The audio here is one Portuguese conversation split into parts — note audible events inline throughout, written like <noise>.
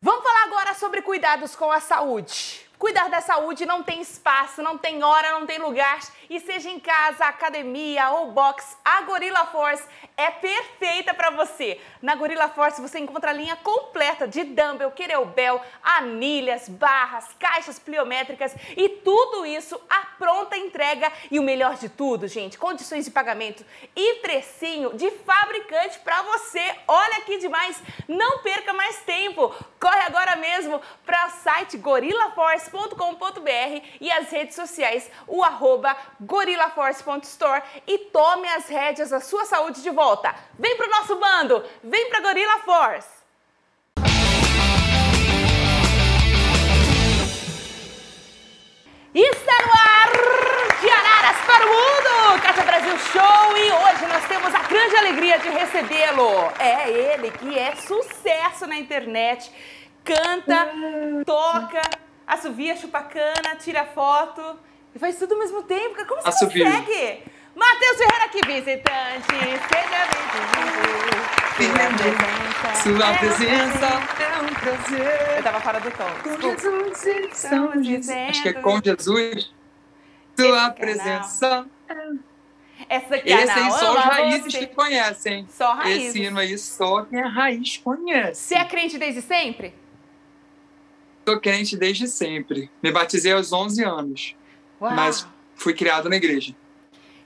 Vamos falar agora sobre cuidados com a saúde. Cuidar da saúde não tem espaço, não tem hora, não tem lugar. E seja em casa, academia ou box, a Gorilla Force é perfeita para você. Na Gorilla Force você encontra a linha completa de dumbbell, kettlebell, anilhas, barras, caixas pliométricas e tudo isso à pronta entrega. E o melhor de tudo, gente, condições de pagamento e precinho de fabricante para você. Olha que demais! Não perca mais tempo. Corre agora mesmo para o site gorillaforce.com.br e as redes sociais, o arroba gorillaforce.store e tome as rédeas da sua saúde de volta. Vem pro nosso bando, vem pra Gorilla Force. Está no ar de Araras para o mundo, Cátia Brasil Show e hoje nós temos a grande alegria de recebê-lo. É ele que é sucesso na internet, canta, toca, assovia, chupa cana, tira foto e faz tudo ao mesmo tempo. Como você Assovio. consegue? Matheus Ferreira aqui, visitante. Seja bem-vindo. Sua É presença é um prazer. Eu tava fora do tom. Com. Jesus Estamos dizendo. Acho que é com Jesus. Sua presença. Essa canal Esse aí só os raízes você. que conhecem. Só raízes. Esse hino aí só quem é raiz conhece. Você é crente desde sempre? Sou crente desde sempre. Me batizei aos 11 anos, Uau. mas fui criado na igreja.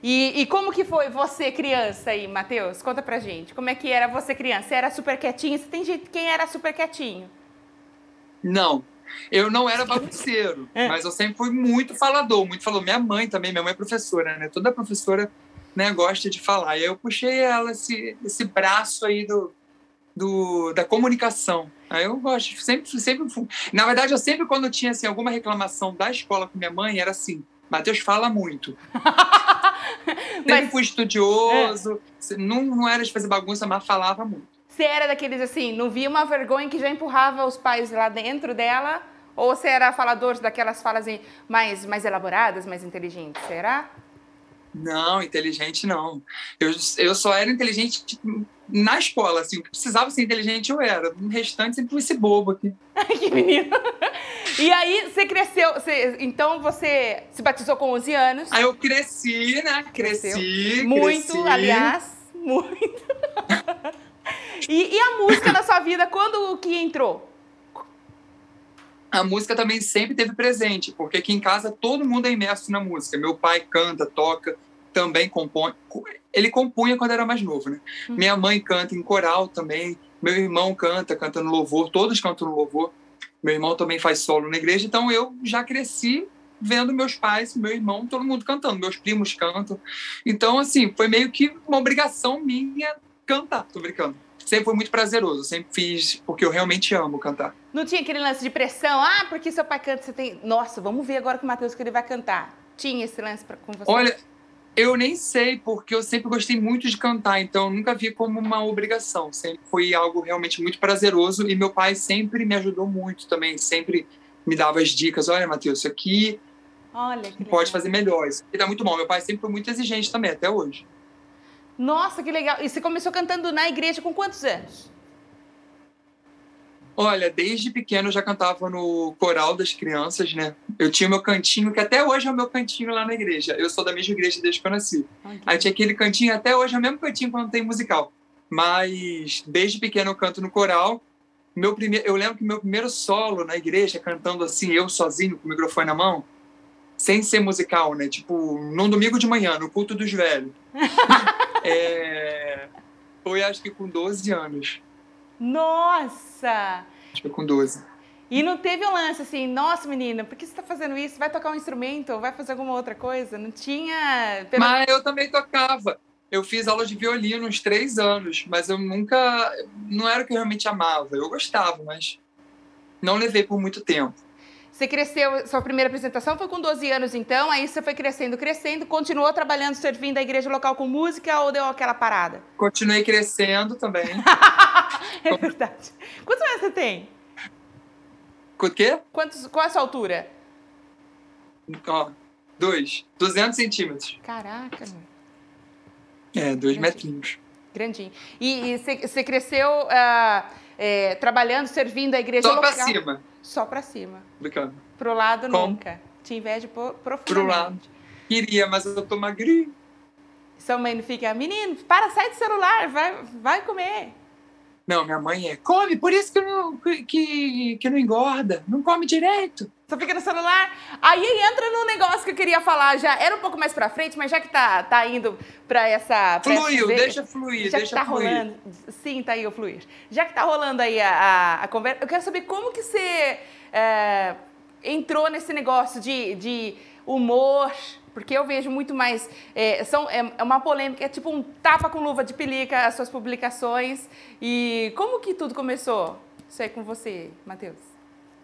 E, e como que foi você criança aí, Matheus? Conta pra gente. Como é que era você criança? Você era super quietinho? Você tem gente quem era super quietinho? Não, eu não era bagunceiro, <laughs> É. mas eu sempre fui muito falador, muito falou. Minha mãe também, minha mãe é professora, né? Toda professora né, gosta de falar. E eu puxei ela, esse, esse braço aí do, do, da comunicação. Aí eu gosto, sempre, sempre. Na verdade, eu sempre, quando tinha assim, alguma reclamação da escola com minha mãe, era assim: Matheus fala muito. <laughs> Sempre Mas fui estudioso, não, não era de fazer bagunça, mas falava muito. você era daqueles assim, não via uma vergonha que já empurrava os pais lá dentro dela? Ou você era falador daquelas falas assim, mais, mais elaboradas, mais inteligentes? Será? Não, inteligente não. Eu, eu só era inteligente tipo, na escola, assim, o que precisava ser inteligente eu era. No restante sempre fui esse bobo aqui. <laughs> que menino. E aí, você cresceu, você- então você se batizou com 11 anos. Aí eu cresci, né? Cresceu. Cresci. Muito, cresci. aliás, muito. <laughs> e, e a música na sua vida, quando que entrou? A música também sempre teve presente, porque aqui em casa todo mundo é imerso na música. Meu pai canta, toca, também compõe. Ele compunha quando era mais novo, né? Hum. Minha mãe canta em coral também. Meu irmão canta, canta no louvor. Todos cantam no louvor. Meu irmão também faz solo na igreja. Então eu já cresci vendo meus pais, meu irmão, todo mundo cantando. Meus primos cantam. Então, assim, foi meio que uma obrigação minha cantar. Tô brincando. Sempre foi muito prazeroso. Sempre fiz porque eu realmente amo cantar. Não tinha aquele lance de pressão? Ah, porque seu pai canta, você tem. Nossa, vamos ver agora com o Matheus que ele vai cantar. Tinha esse lance pra, com você? Olha, eu nem sei, porque eu sempre gostei muito de cantar, então eu nunca vi como uma obrigação. Sempre foi algo realmente muito prazeroso e meu pai sempre me ajudou muito também, sempre me dava as dicas. Olha, Matheus, isso aqui Olha pode fazer melhor, isso aqui tá muito bom. Meu pai sempre foi muito exigente também, até hoje. Nossa, que legal. E você começou cantando na igreja com quantos anos? Olha, desde pequeno eu já cantava no coral das crianças, né? Eu tinha meu cantinho, que até hoje é o meu cantinho lá na igreja. Eu sou da mesma igreja desde que eu nasci. Aí tinha aquele cantinho, até hoje é o mesmo cantinho quando tem musical. Mas desde pequeno eu canto no coral. Meu primeiro, eu lembro que meu primeiro solo na igreja, cantando assim, eu sozinho, com o microfone na mão, sem ser musical, né? Tipo, num domingo de manhã, no culto dos velhos. <laughs> É, Foi acho que com 12 anos. Nossa! Acho que com 12. E não teve um lance assim, nossa menina, por que você tá fazendo isso? Vai tocar um instrumento? Vai fazer alguma outra coisa? Não tinha. pelo- Mas eu também tocava. Eu fiz aula de violino uns três anos, mas eu nunca. Não era o que eu realmente amava. Eu gostava, mas não levei por muito tempo. Você cresceu, sua primeira apresentação foi com 12 anos, então, aí você foi crescendo, crescendo, continuou trabalhando, servindo a igreja local com música ou deu aquela parada? Continuei crescendo também. <laughs> É verdade. Quantos anos você tem? O quê? Quantos, qual a sua altura? Ó, dois. 200 centímetros. Caraca, meu. É, dois metrinhos. grandinho. E, você, cresceu ah, é, trabalhando, servindo a igreja Só local. pra cima. Só pra cima. Brincando. Pro lado Como? nunca. Te invejo po- Pro lado. profundamente. Queria, mas eu tô magrinho. Sua mãe não fica, menino, para, sai do celular, vai, vai comer. Não, minha mãe é. Come, por isso que não, que, que não engorda. Não come direito. Só fica no celular. Aí entra no negócio que eu queria falar já. Era um pouco mais pra frente, mas já que tá, tá indo pra essa. pra Fluiu, essa- deixa fluir, já deixa que tá fluir. rolando. Sim, tá aí o fluir. Já que tá rolando aí a, a, a conversa, eu quero saber como que você é, entrou nesse negócio de, de humor. Porque eu vejo muito mais. É, são, é, é uma polêmica, é tipo um tapa com luva de pelica as suas publicações. E como que tudo começou? Isso é com você, Matheus.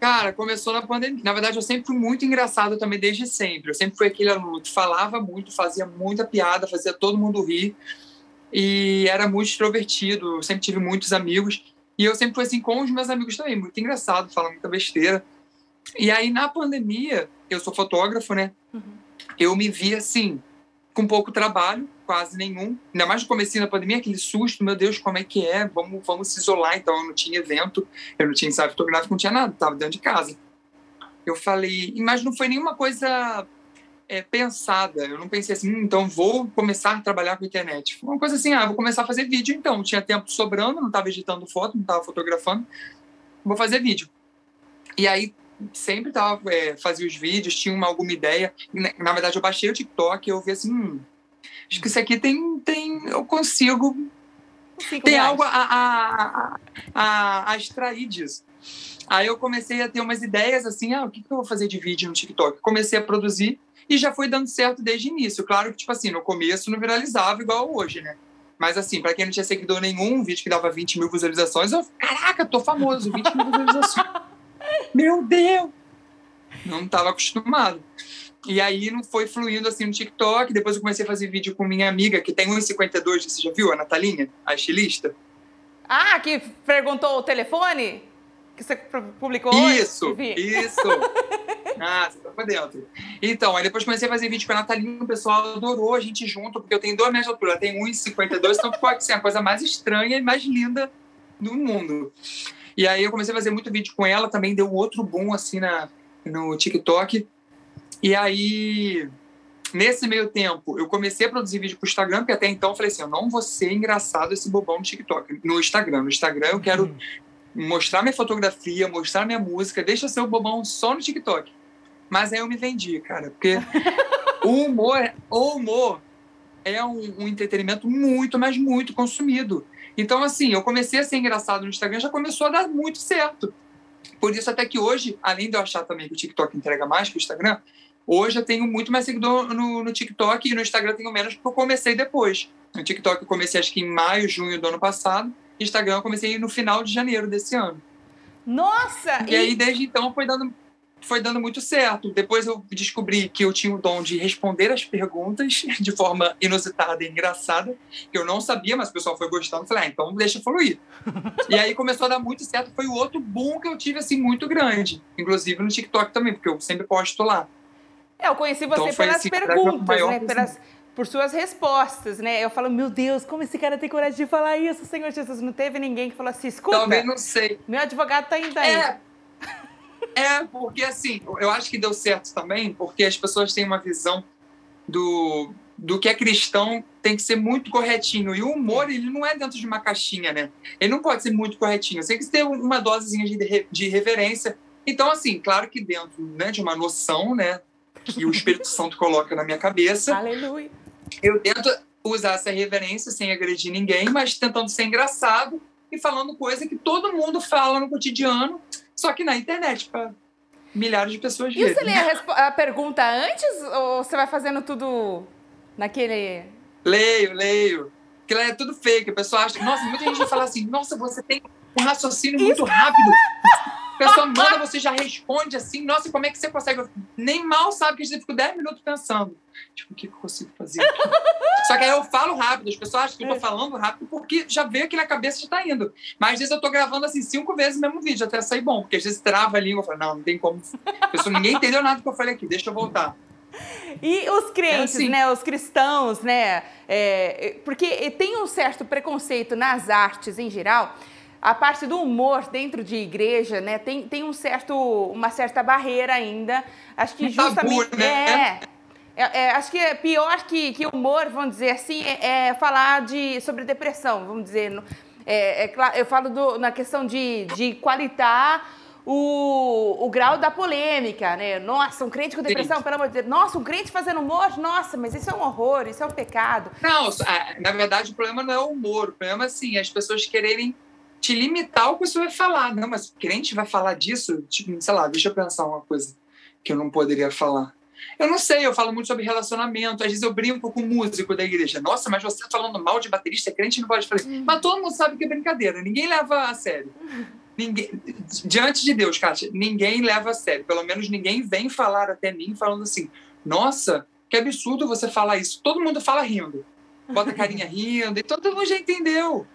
Cara, começou na pandemia. Na verdade, eu sempre fui muito engraçado também desde sempre. Eu sempre fui aquele aluno que falava muito, fazia muita piada, fazia todo mundo rir. E era muito extrovertido. Eu sempre tive muitos amigos. E eu sempre fui assim com os meus amigos também, muito engraçado, falando muita besteira. E aí, na pandemia, eu sou fotógrafo, né? Eu me vi assim, com pouco trabalho, quase nenhum. Ainda mais no comecinho da pandemia, aquele susto, meu Deus, como é que é? Vamos, vamos se isolar. Então, eu não tinha evento, eu não tinha ensaio fotográfico, não tinha nada, estava dentro de casa. Eu falei, mas não foi nenhuma coisa é, pensada. Eu não pensei assim, hum, então vou começar a trabalhar com internet. Foi uma coisa assim, ah, vou começar a fazer vídeo então. Tinha tempo sobrando, não estava editando foto, não estava fotografando. Vou fazer vídeo. E aí, sempre tava, é, fazia os vídeos, tinha uma, alguma ideia. Na, na verdade, eu baixei o TikTok e eu vi assim, hum, acho que isso aqui tem, tem eu consigo tem algo a, a, a, a, extrair disso. Aí eu comecei a ter umas ideias assim, ah, o que, que eu vou fazer de vídeo no TikTok? Comecei a produzir e já foi dando certo desde o início. Claro que, tipo assim, no começo não viralizava igual hoje, né? Mas assim, pra quem não tinha seguidor nenhum, um vídeo que dava 20 mil visualizações, eu, caraca, tô famoso, 20 mil visualizações. <laughs> Meu Deus! Não tava acostumado. E aí não foi fluindo assim no TikTok. Depois eu comecei a fazer vídeo com minha amiga, que tem 1,52, você já viu? A Natalinha, a estilista. Ah, que perguntou o telefone? Que você publicou hoje? Isso, isso. <laughs> Ah, você tá por dentro. Então, aí depois comecei a fazer vídeo com a Natalinha, o pessoal adorou a gente junto, porque eu tenho dois metros de altura, ela tem 1,52, então ficou assim, a coisa mais estranha e mais linda do mundo. E aí eu comecei a fazer muito vídeo com ela, também deu outro boom assim na, no TikTok. E aí, nesse meio tempo, eu comecei a produzir vídeo pro Instagram, porque até então eu falei assim, eu não vou ser engraçado esse bobão no TikTok, no Instagram. No Instagram eu quero mostrar minha fotografia, mostrar minha música, deixa ser o bobão só no TikTok. Mas aí eu me vendi, cara, porque <laughs> o humor, o humor é um, um entretenimento muito, mas muito consumido. Então, assim, eu comecei a ser engraçado no Instagram, já começou a dar muito certo. Por isso, até que hoje, além de eu achar também que o TikTok entrega mais que o Instagram, hoje eu tenho muito mais seguidor no, no TikTok e no Instagram tenho menos porque eu comecei depois. No TikTok eu comecei acho que em maio, junho do ano passado. Instagram eu comecei no final de janeiro desse ano. Nossa! E, aí, desde então, foi dando, foi dando muito certo. Depois eu descobri que eu tinha o dom de responder as perguntas <laughs> de forma inusitada e engraçada, que eu não sabia, mas o pessoal foi gostando. Falei, ah, então deixa fluir. e aí começou a dar muito certo. Foi o outro boom que eu tive, assim, muito grande. Inclusive no TikTok também, porque eu sempre posto lá. É, eu conheci você Então pelas assim, perguntas, maior né? Pelas, por suas respostas, né? Eu falo, meu Deus, como esse cara tem coragem de falar isso, Senhor Jesus? Não teve ninguém que falou assim, escuta, Também não sei. meu advogado tá indo aí. É, é, porque assim, eu acho que deu certo também, porque as pessoas têm uma visão do, do que é cristão tem que ser muito corretinho. E o humor, ele não é dentro de uma caixinha, né? Ele não pode ser muito corretinho. Tem que ter uma dosezinha de, de reverência. Então, assim, claro que dentro né, de uma noção, né? Que o Espírito <laughs> Santo coloca na minha cabeça, Aleluia. eu tento usar essa reverência sem agredir ninguém, mas tentando ser engraçado e falando coisa que todo mundo fala no cotidiano, só que na internet, para milhares de pessoas E verem. você lê a, a <laughs> pergunta antes ou você vai fazendo tudo naquele. Leio, leio. Porque lá é tudo fake. A pessoa acha. Nossa, muita gente vai falar assim: nossa, você tem um raciocínio muito rápido. <laughs> A pessoa manda, você já responde assim. Nossa, como é que você consegue? Nem mal sabe que você ficou 10 minutos pensando. Tipo, o que eu consigo fazer aqui? Só que aí eu falo rápido. As pessoas acham que eu tô falando rápido porque já veio aqui na cabeça e já tá indo. Mas às vezes eu tô gravando assim cinco vezes o mesmo vídeo até sair bom. Porque às vezes trava a língua. Eu falo, não, não tem como. A pessoa, ninguém entendeu nada do que eu falei aqui. Deixa eu voltar. E os crentes, É assim. né? Os cristãos, né? é, porque tem um certo preconceito nas artes em geral. A parte do humor dentro de igreja, né, tem, tem um certo, uma certa barreira ainda. Acho que justamente. Tabu, né? é, é, é, acho que é pior que, que humor, vamos dizer assim, é, é falar de, sobre depressão, vamos dizer. É, é, eu falo do, na questão de, de qualitar o, o grau da polêmica, né? Nossa, um crente com depressão, Sim. pelo amor de Deus. Nossa, um crente fazendo humor, nossa, mas isso é um horror, isso é um pecado. Não, na verdade o problema não é o humor, o problema é assim, as pessoas quererem te limitar o que você vai falar. Não, mas crente vai falar disso? Tipo, sei lá, deixa eu pensar uma coisa que eu não poderia falar. Eu não sei, eu falo muito sobre relacionamento. Às vezes eu brinco com o músico da igreja. Nossa, mas você tá falando mal de baterista, crente não pode falar. Hum. Mas todo mundo sabe que é brincadeira, ninguém leva a sério. Ninguém, diante de Deus, Kátia, ninguém leva a sério. Pelo menos ninguém vem falar até mim falando assim: nossa, que absurdo você falar isso. Todo mundo fala rindo. Bota a carinha rindo, e todo mundo já entendeu.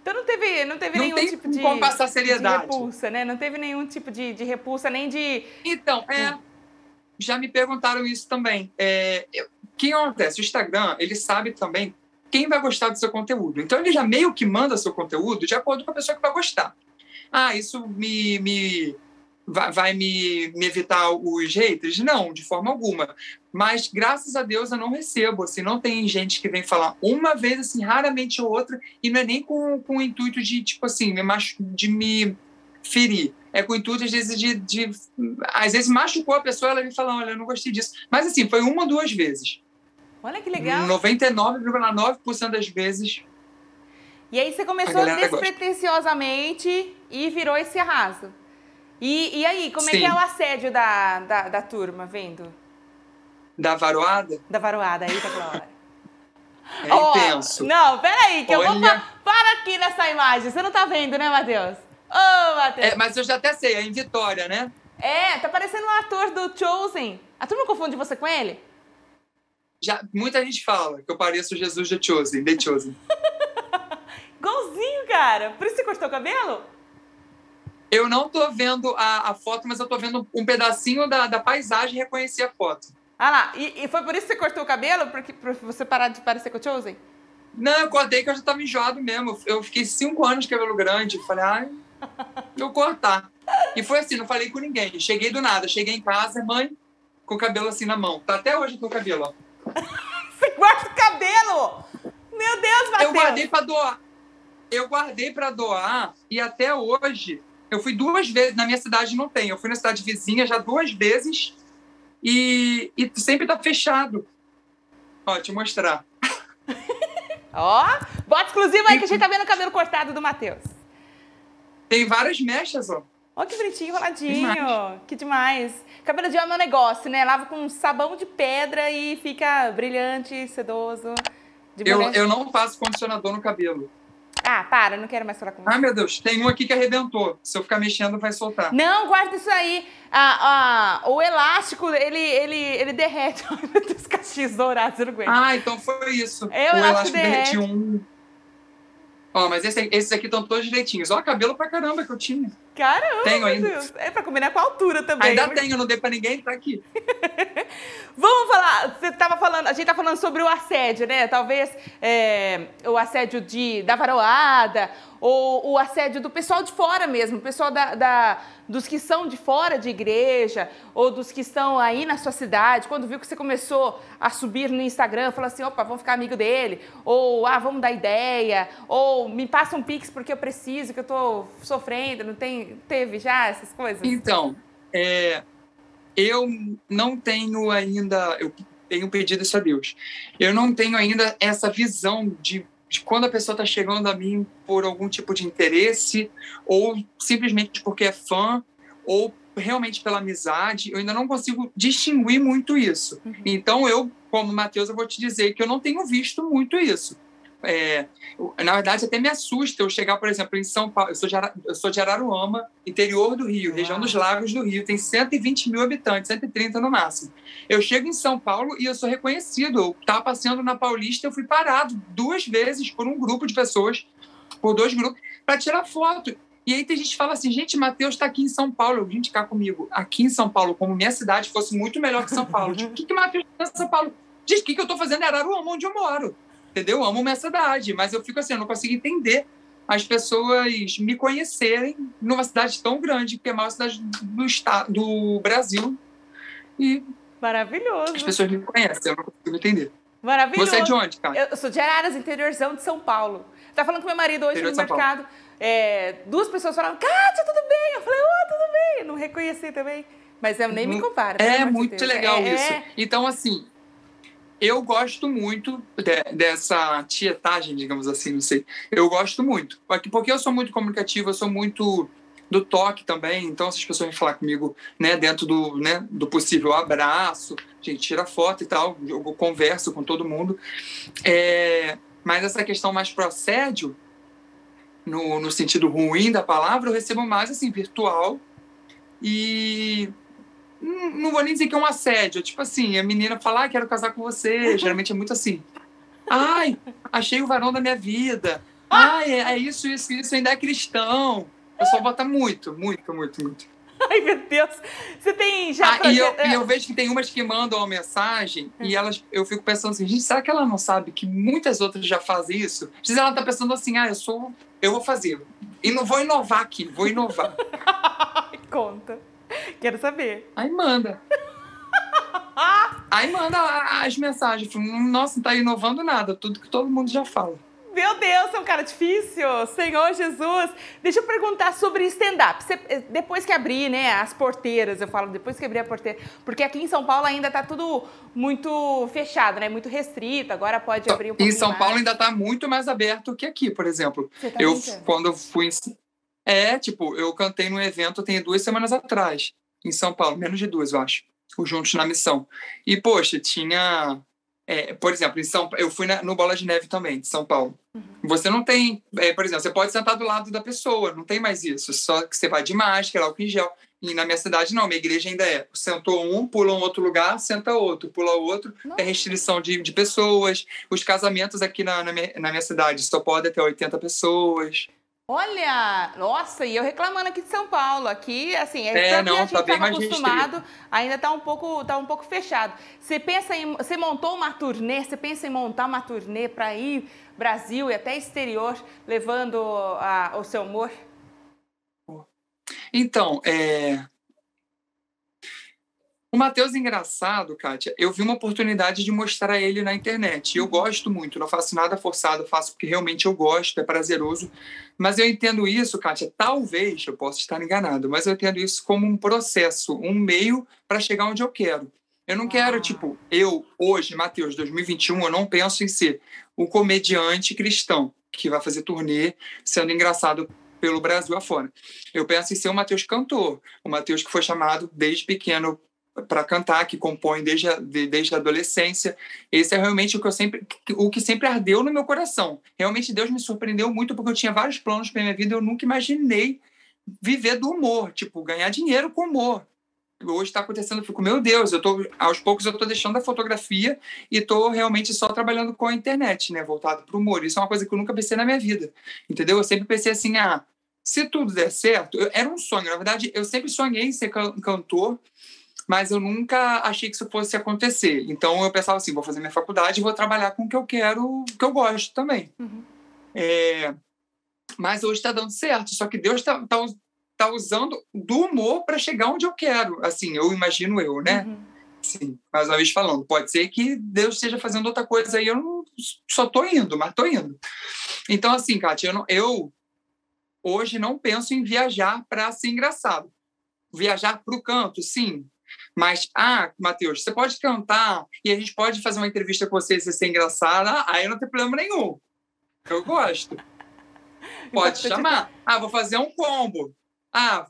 Então não teve, não teve não nenhum tipo de, como passar seriedade. de repulsa, né? Não teve nenhum tipo de, de repulsa, nem de. Então, é. Hum. Já me perguntaram isso também. É, o que acontece? O Instagram, ele sabe também quem vai gostar do seu conteúdo. Então ele já meio que manda seu conteúdo de acordo com a pessoa que vai gostar. Ah, isso me, me vai, vai me, me, evitar os haters? Não, de forma alguma. Mas graças a Deus eu não recebo. Assim, não tem gente que vem falar uma vez, assim, raramente ou outra, e não é nem com, com o intuito de, tipo assim, me machu, de me ferir. É com o intuito, às vezes, de, de. Às vezes machucou a pessoa, ela me fala, olha, eu não gostei disso. Mas assim, foi uma ou duas vezes. Olha que legal. 99,9% das vezes. E aí você começou despretensiosamente e virou esse arraso. E, e aí, como Sim. é que é o assédio da, da, da turma, vendo? Da varoada? Da varoada, aí tá Glória. É oh, intenso. Não, peraí, que Olha... eu vou... Para aqui nessa imagem. Você não tá vendo, né, Matheus? Ô, oh, Matheus. É, mas eu já até sei, é em Vitória, né? É, tá parecendo um ator do Chosen. A turma confunde você com ele? Já, muita gente fala que eu pareço Jesus de Chosen, de Chosen. <laughs> Igualzinho, cara. Por isso você cortou o cabelo? Eu não tô vendo a, a foto, mas eu tô vendo um pedacinho da, da paisagem e reconheci a foto. Ah lá, e, e, foi por isso que você cortou o cabelo? Porque, pra você parar de parecer com o Chosen? Não, eu cortei que eu já tava enjoado mesmo. Eu fiquei cinco anos de cabelo grande. Falei, ai, eu cortar. E foi assim, não falei com ninguém. Cheguei do nada, cheguei em casa, mãe, com o cabelo assim na mão. Tá até hoje com o cabelo, ó. <laughs> Você guarda o cabelo? Meu Deus, Matheus! Eu guardei para doar. Eu guardei para doar e até hoje eu fui duas vezes. Na minha cidade não tem. Eu fui na cidade vizinha já duas vezes e, e sempre tá fechado. Ó, te mostrar. <laughs> Ó, bota exclusivo aí que a gente tá vendo o cabelo cortado do Matheus. Tem várias mechas, ó. Ó, que bonitinho, enroladinho. Demais. Que demais. Cabelo de homem é um negócio, né? Lava com sabão de pedra e fica brilhante, sedoso. eu, eu não passo condicionador no cabelo. Ah, para, não quero mais falar com você. Ah, meu Deus, tem um aqui que arrebentou. Se eu ficar mexendo, vai soltar. Não, guarda isso aí. Ah, ah, o elástico, ele, ele, ele derrete. <laughs> Os cachis dourados, eu não aguento. Ah, então foi isso. Eu, o elástico derrete. derretiu um. Ó, mas esse, esses aqui estão todos direitinhos. Ó, cabelo pra caramba que eu tinha. Caramba, tenho ainda. Deus. É pra combinar com a altura também. Ainda tenho, não dei pra ninguém, tá aqui. <laughs> Vamos falar, você tava falando, a gente tá falando sobre o assédio, né? Talvez é, o assédio de, da varoada, ou o assédio do pessoal de fora mesmo, o pessoal da, da, dos que são de fora de igreja, ou dos que estão aí na sua cidade, quando viu que você começou a subir no Instagram, falou assim, opa, vamos ficar amigo dele, ou ah, vamos dar ideia, ou me passa um pix porque eu preciso, que eu tô sofrendo, não tem, teve já essas coisas? Então, é, eu não tenho ainda, eu tenho pedido isso a Deus, eu não tenho ainda essa visão de de quando a pessoa está chegando a mim por algum tipo de interesse, ou simplesmente porque é fã, ou realmente pela amizade, eu ainda não consigo distinguir muito isso. Uhum. Então, eu, como Matheus, eu vou te dizer que eu não tenho visto muito isso. É, na verdade, até me assusta eu chegar, por exemplo, em São Paulo. Eu sou de, eu sou de Araruama, interior do Rio, região dos Lagos do Rio, tem 120 mil habitantes, 130 no máximo. Eu chego em São Paulo e eu sou reconhecido. Eu estava passeando na Paulista, eu fui parado duas vezes por um grupo de pessoas, por dois grupos, para tirar foto. E aí tem gente que fala assim, gente, Matheus está aqui em São Paulo. Eu vim cá comigo. Aqui em São Paulo, como minha cidade fosse muito melhor que São Paulo. <laughs> O que, que Matheus está em São Paulo? Gente, o que, que eu estou fazendo em Araruama, onde eu moro? Entendeu? Eu amo minha cidade, mas eu fico assim, eu não consigo entender as pessoas me conhecerem numa cidade tão grande, que é a maior cidade do, estado, do Brasil. E Maravilhoso. As pessoas me conhecem, eu não consigo entender. Maravilhoso. Você é de onde, cara? Eu sou de Araras, interiorzão de São Paulo. Tá falando com meu marido hoje Interior no mercado. É, duas pessoas falaram, Kátia, tudo bem? Eu falei, oh, tudo bem. Não reconheci também. Mas eu nem me comparo. É muito legal é, isso. É... Então, assim, eu gosto muito de, dessa tietagem, digamos assim, não sei. Eu gosto muito. Porque eu sou muito comunicativo, eu sou muito do toque também. Então, se as pessoas vêm falar comigo, né, dentro do, né, do possível, abraço, a gente tira foto e tal, eu converso com todo mundo. É, mas essa questão mais pro no, no sentido ruim da palavra, eu recebo mais assim, virtual. E não, não vou nem dizer que é um assédio. Tipo assim, a menina fala, ah, quero casar com você. Geralmente é muito assim. Ai, achei o varão da minha vida. Ai, é, é isso, isso, isso, ainda é cristão. Eu só bota muito, muito, muito, muito. Ai, meu Deus. Você tem já. Ah, e, eu, e eu vejo que tem umas que mandam uma mensagem e elas, eu fico pensando assim, gente, será que ela não sabe que muitas outras já fazem isso? Às vezes ela tá pensando assim, ah, eu sou. Eu vou fazer. E não vou inovar aqui, vou inovar. <laughs> Conta. <laughs> Quero saber. Aí manda. <laughs> Aí manda as mensagens. Nossa, não tá inovando nada, tudo que todo mundo já fala. Meu Deus, é um cara difícil. Senhor Jesus. Deixa eu perguntar sobre stand-up. Depois que abrir, né, as porteiras, eu falo depois que abrir a porteira, porque aqui em São Paulo ainda tá tudo muito fechado, né, muito restrito. Agora pode abrir um pouquinho Em São mais. Paulo ainda tá muito mais aberto que aqui, por exemplo. Tá eu quando fui é, tipo, eu cantei num evento tem duas semanas atrás, em São Paulo, menos de duas, eu acho, o Juntos na Missão. E, poxa, tinha. É, por exemplo, em São eu fui na, no Bola de Neve também, de São Paulo. Uhum. Você não tem, é, por exemplo, você pode sentar do lado da pessoa, não tem mais isso, só que você vai de máscara, álcool em gel. E na minha cidade, não, minha igreja ainda é. Sentou um, pula um outro lugar, senta outro, pula outro. Nossa. Tem restrição de, de pessoas. Os casamentos aqui na, na, minha, na minha cidade só pode até 80 pessoas. Olha, nossa, e eu reclamando aqui de São Paulo, aqui, assim, é, é não, a gente tá estava acostumado, restrito. ainda está um pouco, tá um pouco fechado. Você pensa em, você montou uma turnê, você pensa em montar uma turnê para ir Brasil e até exterior, levando a, o seu humor? Então, é, o Matheus engraçado, Kátia, eu vi uma oportunidade de mostrar ele na internet. Eu gosto muito, não faço nada forçado, faço porque realmente eu gosto, é prazeroso. Mas eu entendo isso, Kátia, talvez, eu possa estar enganado, mas eu entendo isso como um processo, um meio para chegar onde eu quero. Eu não quero, ah. tipo, eu, hoje, Matheus, 2021, eu não penso em ser o comediante cristão que vai fazer turnê sendo engraçado pelo Brasil afora. Eu penso em ser o Matheus cantor, o Matheus que foi chamado desde pequeno para cantar, que compõe desde a, de, desde a adolescência. Esse é realmente o que eu sempre o que sempre ardeu no meu coração. Realmente Deus me surpreendeu muito porque eu tinha vários planos para minha vida, eu nunca imaginei viver do humor, tipo, ganhar dinheiro com humor. Hoje está acontecendo, eu fico, meu Deus, eu tô aos poucos eu estou deixando a fotografia e estou realmente só trabalhando com a internet, né, voltado para o humor. Isso é uma coisa que eu nunca pensei na minha vida. Entendeu? Eu sempre pensei assim, ah, se tudo der certo, eu, era um sonho, na verdade, eu sempre sonhei em ser cantor mas eu nunca achei que isso fosse acontecer. Então eu pensava assim, vou fazer minha faculdade e vou trabalhar com o que eu quero, que eu gosto também. Uhum. É, mas hoje está dando certo, só que Deus está tá, tá usando do humor para chegar onde eu quero. Assim, eu imagino eu, né? Uhum. Sim, mais uma vez falando, pode ser que Deus esteja fazendo outra coisa aí, eu não, só tô indo, mas tô indo. Então, assim, Kátia, eu, não, eu hoje não penso em viajar para ser engraçado. Viajar para o canto, sim, mas, ah, Matheus, você pode cantar e a gente pode fazer uma entrevista com você e você ser engraçada, aí não tem problema nenhum. Eu gosto. <laughs> Pode chamar. Ah, vou fazer um combo. Ah,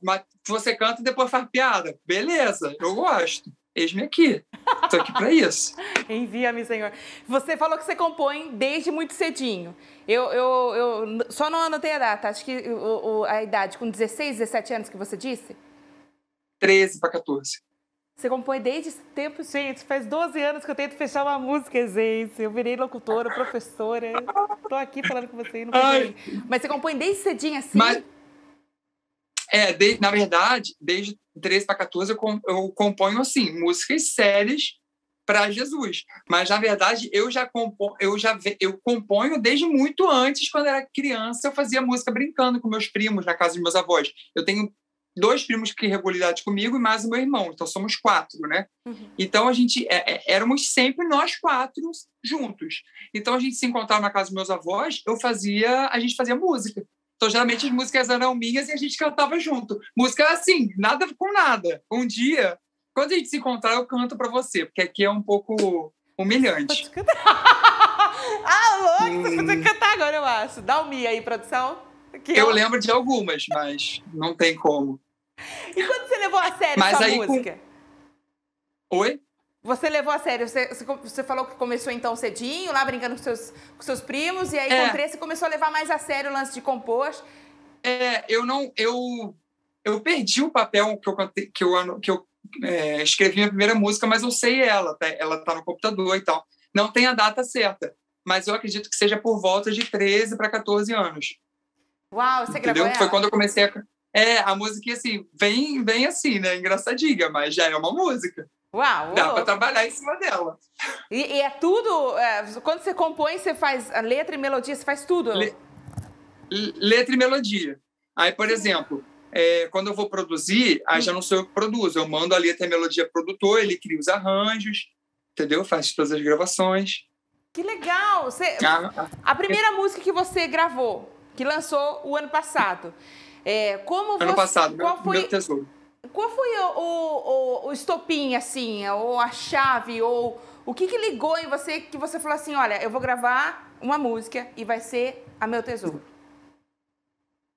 você canta e depois faz piada. Beleza, eu gosto. Eis-me aqui. Estou aqui para isso. <laughs> Envia-me, Senhor. Você falou que você compõe desde muito cedinho. Eu, eu, eu só não anotei a data, acho que o, o, a idade, com 16, 17 anos que você disse? 13 para 14. Você compõe desde esse tempo, gente. Faz 12 anos que eu tento fechar uma música, gente. Eu virei locutora, professora. Tô aqui falando com você. Não Mas você compõe desde cedinho assim? Mas, é, de, na verdade, desde 13 para 14 eu, eu componho assim, músicas sérias para Jesus. Mas na verdade eu já compo, eu já eu componho desde muito antes, quando era criança, eu fazia música brincando com meus primos na casa dos meus avós. Eu tenho dois primos que regularidade comigo e mais o meu irmão, então somos quatro, né? Uhum. Então a gente é, é, éramos sempre nós quatro juntos. Então a gente se encontrava na casa dos meus avós, eu fazia, a gente fazia música. Então, geralmente, as músicas eram minhas e a gente cantava junto. Música assim, nada com nada. Um dia, quando a gente se encontrar, eu canto para você, porque aqui é um pouco humilhante. ah, louco, <laughs> você pode cantar agora, eu acho. Dá um mi aí, produção. Aqui, eu ó. lembro de algumas, mas não tem como. <laughs> E quando você levou a sério mas essa música? Com... Oi? Você levou a sério, você, você falou que começou então cedinho, lá brincando com seus, com seus primos, e aí é. com 13 você começou a levar mais a sério o lance de compor. É, eu não. Eu, eu perdi o papel que eu, que eu, que eu é, escrevi minha primeira música, mas eu sei ela, tá, ela tá no computador e tal. Não tem a data certa, mas eu acredito que seja por volta de 13 para 14 anos. Uau, você Entendeu? gravou Foi quando eu comecei a. É, a música assim, vem, vem assim, né? Engraçadinha, mas já é uma música. Uau! Dá para trabalhar em cima dela. E, e é tudo. É, quando você compõe, você faz a letra e melodia, você faz tudo? Le, letra e melodia. Aí, por exemplo, é, quando eu vou produzir, aí já não sou eu que produzo. Eu mando a letra e a melodia pro produtor, ele cria os arranjos, entendeu? Faz todas as gravações. Que legal! Você, ah, ah. a primeira música que você gravou, que lançou o ano passado. É, como ano você, passado, qual meu, foi, meu tesouro. Qual foi o, o, o, estopim, assim, ou a chave, ou o que, que ligou em você que você falou assim, olha, eu vou gravar uma música e vai ser a Meu Tesouro?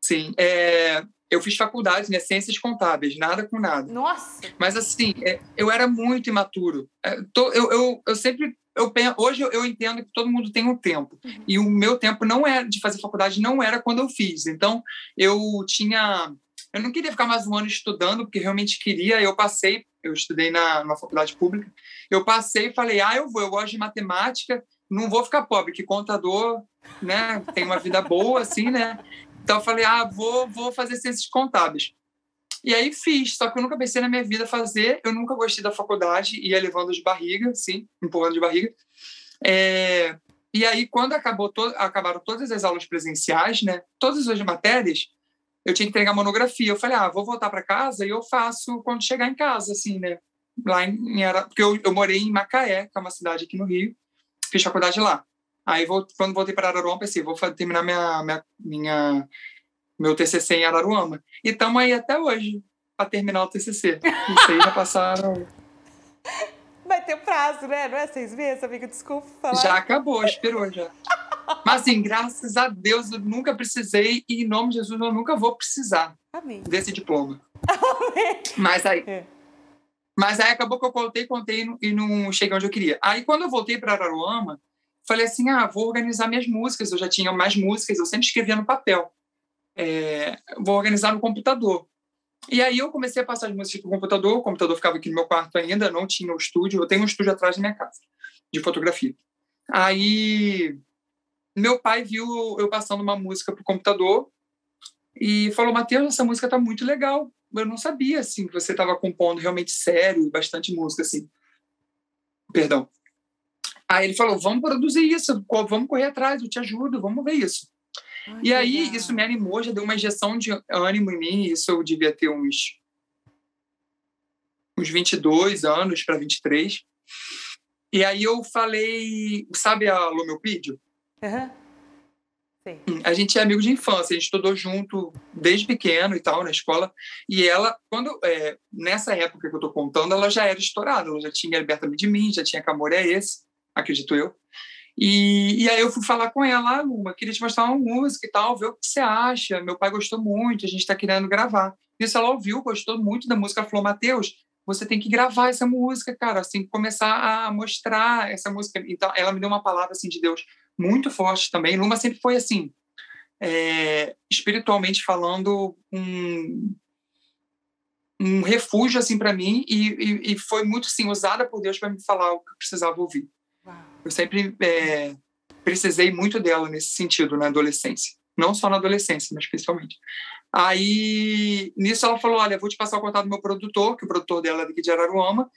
Sim, é, eu fiz faculdade, né, ciências contábeis, nada com nada. Nossa! Mas assim, é, eu era muito imaturo. É, eu, eu, eu sempre eu hoje eu entendo que todo mundo tem um tempo uhum. e o meu tempo não era de fazer faculdade não era quando eu fiz então eu tinha eu não queria ficar mais um ano estudando, porque realmente queria. Eu passei, eu estudei na, numa faculdade pública, eu passei e falei, ah, eu vou, eu gosto de matemática, não vou ficar pobre, que contador, né, tem uma vida boa, assim, né? Então eu falei, ah, vou, vou fazer ciências contábeis. E aí fiz, só que eu nunca pensei na minha vida fazer, eu nunca gostei da faculdade, ia levando de barriga, sim, empurrando de barriga. É, e aí, quando acabou to acabaram todas as aulas presenciais, né, todas as matérias, eu tinha que entregar monografia. Eu falei, ah, vou voltar para casa e eu faço quando chegar em casa, assim, né? Lá em, Ara... porque eu, eu morei em Macaé, que é uma cidade aqui no Rio, fiz faculdade lá. Aí, vou, quando voltei para Araruama, pensei, vou terminar minha, minha, minha, meu TCC em Araruama. E estamos aí até hoje para terminar o TCC. Isso aí já passaram... <laughs> Vai ter prazo, né? Não é seis meses, amiga? Desculpa falar. Já acabou, esperou já. Mas, assim, graças a Deus, eu nunca precisei e, em nome de Jesus, eu nunca vou precisar Amém. desse diploma. Amém. Mas aí, é. mas aí acabou que eu contei, contei e não cheguei onde eu queria. Aí, quando eu voltei para Araruama, falei assim, ah, vou organizar minhas músicas. Eu já tinha mais músicas, eu sempre escrevia no papel. É, vou organizar no computador. E aí eu comecei a passar as músicas para o computador. O computador ficava aqui no meu quarto ainda, não tinha o estúdio. Eu tenho um estúdio atrás da minha casa, de fotografia. Aí meu pai viu eu passando uma música para o computador e falou: Matheus, essa música tá muito legal. Eu não sabia assim que você estava compondo realmente sério, bastante música assim. Perdão. Aí ele falou: vamos produzir isso, vamos correr atrás, eu te ajudo, vamos ver isso. Ai, e aí legal. isso me animou, já deu uma injeção de ânimo em mim. Isso eu devia ter uns uns 22 anos para 23. E aí eu falei, sabe a Lomeopídio? Uhum. Sim. A gente é amigo de infância, a gente estudou junto desde pequeno e tal, na escola. E ela, quando é, nessa época que eu estou contando, ela já era estourada, ela já tinha Liberta-me de mim, já tinha Camor é esse, acredito eu. E, e aí eu fui falar com ela, ah, Luma, queria te mostrar uma música e tal, ver o que você acha. Meu pai gostou muito, a gente está querendo gravar. Isso ela ouviu, gostou muito da música, falou, Matheus, você tem que gravar essa música, cara, assim, começar a mostrar essa música. Então, ela me deu uma palavra, assim, de Deus muito forte também. Luma sempre foi, assim, é, espiritualmente falando, um, um refúgio, assim, para mim e, e, e, foi muito, assim, usada por Deus para me falar o que eu precisava ouvir. Eu sempre é, precisei muito dela nesse sentido, na adolescência. Não só na adolescência, mas principalmente. Aí, nisso ela falou, olha, vou te passar o contato do meu produtor, que o produtor dela é daqui de Araruama,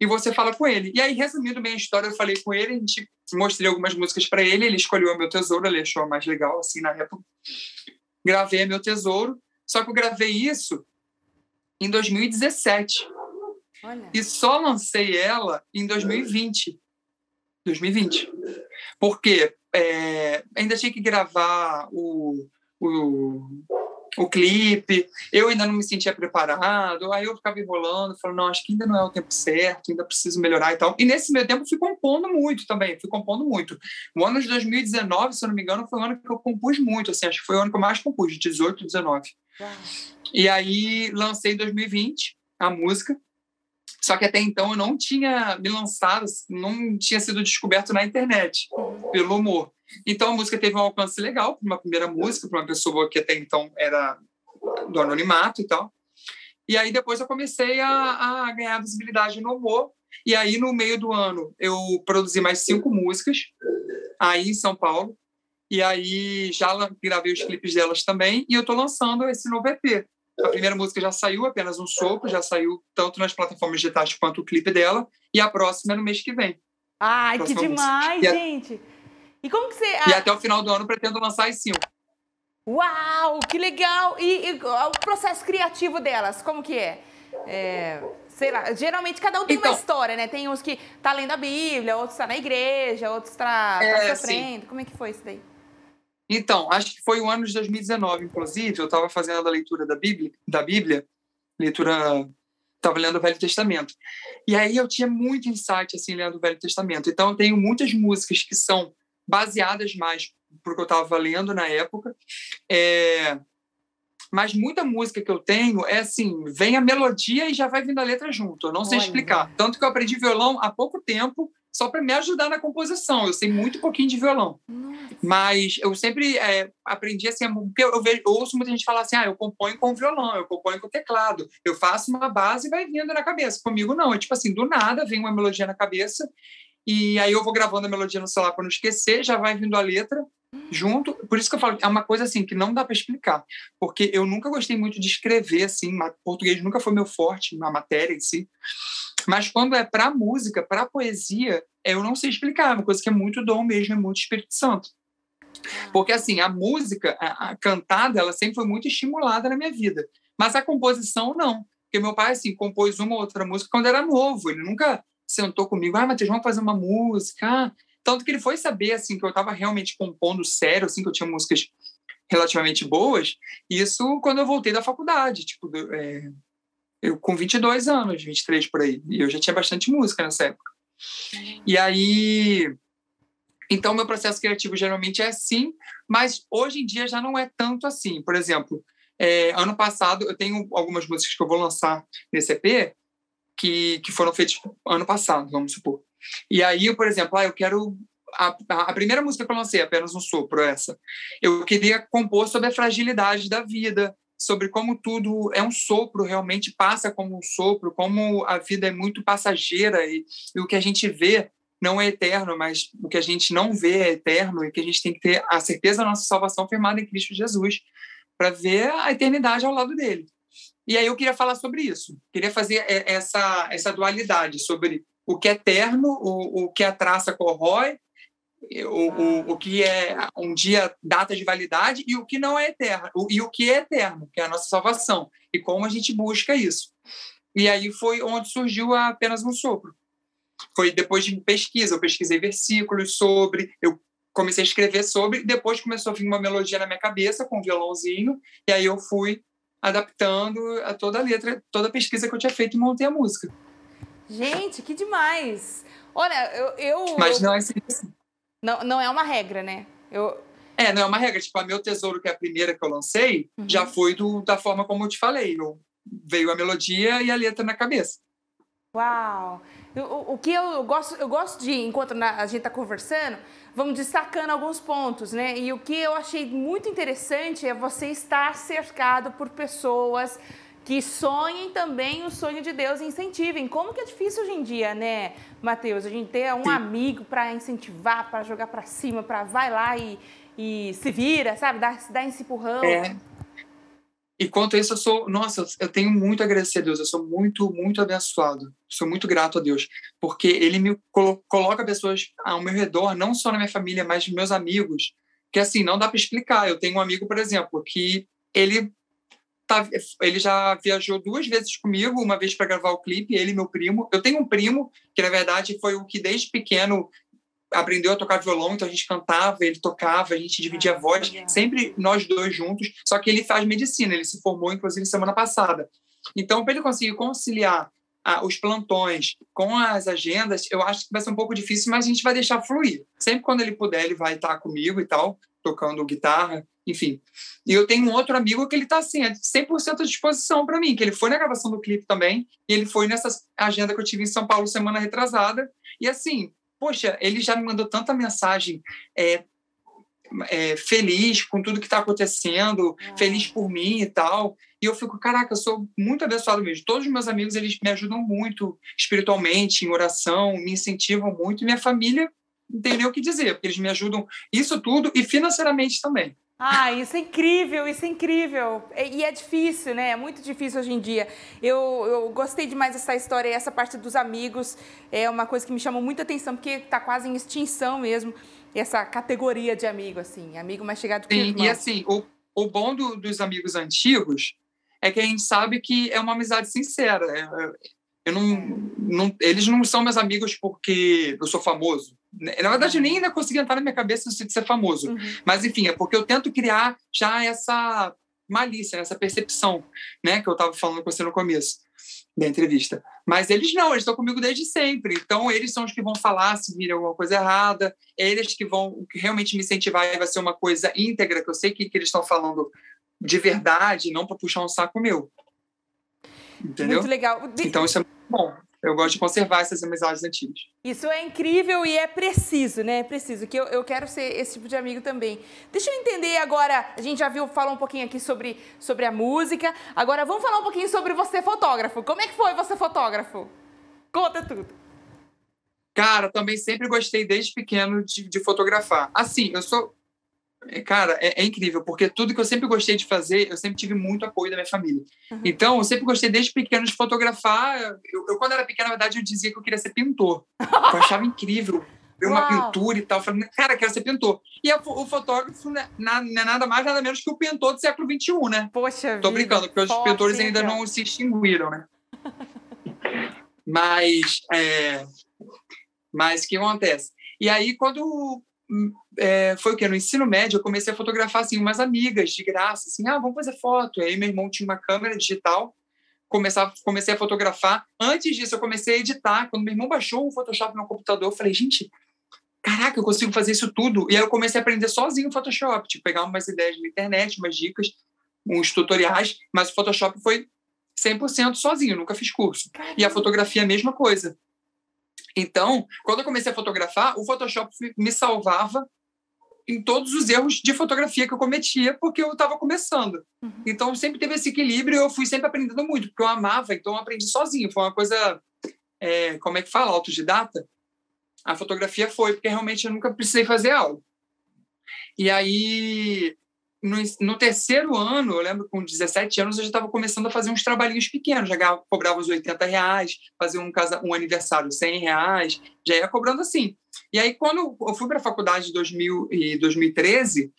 e você fala com ele. E aí, resumindo bem a história, eu falei com ele, a gente mostrei algumas músicas para ele, ele escolheu o meu tesouro, ele achou a mais legal, assim, na época. Gravei meu tesouro, só que eu gravei isso em 2017. Olha. E só lancei ela em 2020. 2020. Porque é, ainda tinha que gravar o, o, o clipe, eu ainda não me sentia preparado, aí eu ficava enrolando, falando, não, acho que ainda não é o tempo certo, ainda preciso melhorar e tal. E nesse meio tempo fui compondo muito também, fui compondo muito. O ano de 2019, se eu não me engano, foi o ano que eu compus muito, assim, acho que foi o ano que eu mais compus, de 18, 19. E aí lancei em 2020 a música, só que até então eu não tinha me lançado, não tinha sido descoberto na internet pelo humor. Então a música teve um alcance legal para uma primeira música, para uma pessoa que até então era do anonimato e tal. E aí depois eu comecei a, a ganhar visibilidade no humor. E aí no meio do ano eu produzi mais cinco músicas aí em São Paulo. E aí já gravei os clipes delas também. E eu estou lançando esse novo EP. A primeira música já saiu, apenas um sopro, já saiu tanto nas plataformas digitais quanto o clipe dela. E a próxima é no mês que vem. Ai, que demais, música. gente! E como que você. E até o final do ano pretendo lançar as cinco. Uau, que legal! E, e, o processo criativo delas, como que é? é? Sei lá, geralmente cada um tem então, uma história, né? Tem uns que tá lendo a Bíblia, outros tá na igreja, outros tá, tá é, sofrendo. Sim. Como é que foi isso daí? Então, acho que foi o ano de 2019, inclusive, eu estava fazendo a leitura da Bíblia, da Bíblia leitura, estava lendo o Velho Testamento. E aí eu tinha muito insight, assim, lendo o Velho Testamento. Então, eu tenho muitas músicas que são baseadas mais porque eu estava lendo na época. É... Mas muita música que eu tenho é assim, vem a melodia e já vai vindo a letra junto. Eu não sei Olha. explicar. Tanto que eu aprendi violão há pouco tempo só para me ajudar na composição. Eu sei muito pouquinho de violão. Nossa. Mas eu sempre é, aprendi assim, porque eu, vejo, eu ouço muita gente falar assim: ah, eu componho com violão, eu componho com teclado, eu faço uma base e vai vindo na cabeça. Comigo não, é tipo assim, do nada vem uma melodia na cabeça e aí eu vou gravando a melodia no celular para não esquecer, já vai vindo a letra junto. Por isso que eu falo, é uma coisa assim que não dá para explicar, porque eu nunca gostei muito de escrever assim, português nunca foi meu forte na matéria em si. Mas quando é para música, para poesia, eu não sei explicar, é uma coisa que é muito dom mesmo, é muito Espírito Santo. Porque assim, a música, a, a cantada, ela sempre foi muito estimulada na minha vida, mas a composição não. Porque meu pai assim compôs uma ou outra música quando era novo, ele nunca sentou comigo, ah, Matheus, vamos fazer uma música. Tanto que ele foi saber, assim, que eu estava realmente compondo sério, assim, que eu tinha músicas relativamente boas. Isso quando eu voltei da faculdade, tipo, é, eu com 22 anos, 23 por aí. E eu já tinha bastante música nessa época. E aí... Então, meu processo criativo geralmente é assim, mas hoje em dia já não é tanto assim. Por exemplo, é, ano passado, eu tenho algumas músicas que eu vou lançar nesse EP, que, que foram feitos ano passado, vamos supor. E aí, por exemplo, ah, eu quero a, a, primeira música que eu lancei, apenas um sopro, essa. Eu queria compor sobre a fragilidade da vida, sobre como tudo é um sopro, realmente passa como um sopro, como a vida é muito passageira e, e o que a gente vê não é eterno, mas o que a gente não vê é eterno e que a gente tem que ter a certeza da nossa salvação firmada em Cristo Jesus para ver a eternidade ao lado dele. E aí eu queria falar sobre isso. Queria fazer essa, essa dualidade sobre o que é eterno, o, o que a traça corrói, o, o, o que é um dia data de validade e o que não é eterno, o, e o que é eterno, que é a nossa salvação, e como a gente busca isso. E aí foi onde surgiu apenas um sopro. Foi depois de pesquisa, eu pesquisei versículos sobre, eu comecei a escrever sobre, depois começou a vir uma melodia na minha cabeça com um violãozinho, e aí eu fui adaptando a toda a letra, toda a pesquisa que eu tinha feito e montei a música. Gente, que demais! Olha, eu. eu Mas não é assim. Não, não é uma regra, né? Eu... É, não é uma regra. Tipo, a Meu Tesouro, que é a primeira que eu lancei, uhum. já foi do, da forma como eu te falei. Eu, veio a melodia e a letra na cabeça. Uau! O, o que eu gosto, eu gosto de, enquanto a gente está conversando, vamos destacando alguns pontos, né? E o que eu achei muito interessante é você estar cercado por pessoas que sonhem também o sonho de Deus e incentivem. Como que é difícil hoje em dia, né, Mateus? A gente ter um Sim. amigo para incentivar, para jogar para cima, para vai lá e, e se vira, sabe? Dar, dar esse empurrão. É. E quanto a isso, eu sou, nossa, eu tenho muito a agradecer a Deus, eu sou muito, muito abençoado, sou muito grato a Deus, porque Ele me colo coloca pessoas ao meu redor, não só na minha família, mas meus amigos, que assim, não dá para explicar. Eu tenho um amigo, por exemplo, que ele tá, ele já viajou duas vezes comigo, uma vez para gravar o clipe, ele e meu primo. Eu tenho um primo que, na verdade, foi o que desde pequeno aprendeu a tocar violão, então a gente cantava, ele tocava, a gente dividia a voz, sempre nós dois juntos. Só que ele faz medicina, ele se formou, inclusive, semana passada. Então, para ele conseguir conciliar ah, os plantões com as agendas, eu acho que vai ser um pouco difícil, mas a gente vai deixar fluir. Sempre quando ele puder, ele vai estar comigo e tal, tocando guitarra, enfim. E eu tenho um outro amigo que ele está assim, 100% à disposição para mim, que ele foi na gravação do clipe também, e ele foi nessa agenda que eu tive em São Paulo semana retrasada. E assim, poxa, ele já me mandou tanta mensagem é, é, feliz com tudo que está acontecendo, é. feliz por mim e tal. E eu fico, caraca, eu sou muito abençoado mesmo. Todos os meus amigos, eles me ajudam muito espiritualmente, em oração, me incentivam muito. E minha família, não tem nem o que dizer, porque eles me ajudam isso tudo e financeiramente também. Ah, isso é incrível, isso é incrível. E é difícil, né? É muito difícil hoje em dia. Eu, eu gostei demais dessa história e essa parte dos amigos é uma coisa que me chamou muita atenção, porque está quase em extinção mesmo, essa categoria de amigo, assim, amigo mais chegado que Sim, e assim, o, o bom do, dos amigos antigos é que a gente sabe que é uma amizade sincera. É, é, eu não, não, eles não são meus amigos porque eu sou famoso. Na verdade, nem ainda consegui entrar na minha cabeça de ser famoso. Uhum. Mas, enfim, é porque eu tento criar já essa malícia, essa percepção, né? Que eu estava falando com você no começo da entrevista. Mas eles não, eles estão comigo desde sempre. Então, eles são os que vão falar se vir alguma coisa errada, eles que vão realmente me incentivar e vai ser uma coisa íntegra, que eu sei que, que eles estão falando de verdade, não para puxar um saco meu. Entendeu? Muito legal. Então, isso é muito bom eu gosto de conservar essas amizades antigas. Isso é incrível e é preciso, né? É preciso, que eu, eu quero ser esse tipo de amigo também. Deixa eu entender agora, a gente já viu, falou um pouquinho aqui sobre, sobre a música, agora vamos falar um pouquinho sobre você fotógrafo. Como é que foi você fotógrafo? Conta tudo. Cara, também sempre gostei desde pequeno de, de fotografar. Assim, eu sou cara, é, é, incrível, porque tudo que eu sempre gostei de fazer, eu sempre tive muito apoio da minha família. Uhum. Então, eu sempre gostei desde pequeno de fotografar. Eu, eu, quando era pequena, na verdade, eu dizia que eu queria ser pintor. Eu achava incrível ver uma <laughs> pintura e tal. Eu falei, cara, quero ser pintor. E o fotógrafo né, não é nada mais, nada menos que o pintor do século XXI, né? Poxa Tô brincando, porque os pintores ainda não se extinguiram, né? mas, é... mas o que acontece? E aí, quando é, foi o que no ensino médio eu comecei a fotografar assim umas amigas de graça assim ah vamos fazer foto. Aí meu irmão tinha uma câmera digital começar comecei a fotografar. Antes disso eu comecei a editar. Quando meu irmão baixou o Photoshop no computador eu falei gente caraca eu consigo fazer isso tudo. E aí eu comecei a aprender sozinho o Photoshop tipo pegar umas ideias na internet umas dicas uns tutoriais mas o Photoshop foi 100% sozinho nunca fiz curso. E a fotografia a mesma coisa então, quando eu comecei a fotografar, o Photoshop me salvava em todos os erros de fotografia que eu cometia, porque eu estava começando. Uhum. Então, sempre teve esse equilíbrio e eu fui sempre aprendendo muito, porque eu amava, então eu aprendi sozinho. Foi uma coisa, é, como é que fala, autodidata. A fotografia foi, porque realmente eu nunca precisei fazer algo. E aí, no, no, terceiro ano, eu lembro com 17 anos, eu já estava começando a fazer uns trabalhinhos pequenos, já cobrava uns 80 reais, fazia um, casa, um aniversário 100 reais, já ia cobrando assim. E aí, quando eu fui para a faculdade em 2000, 2013,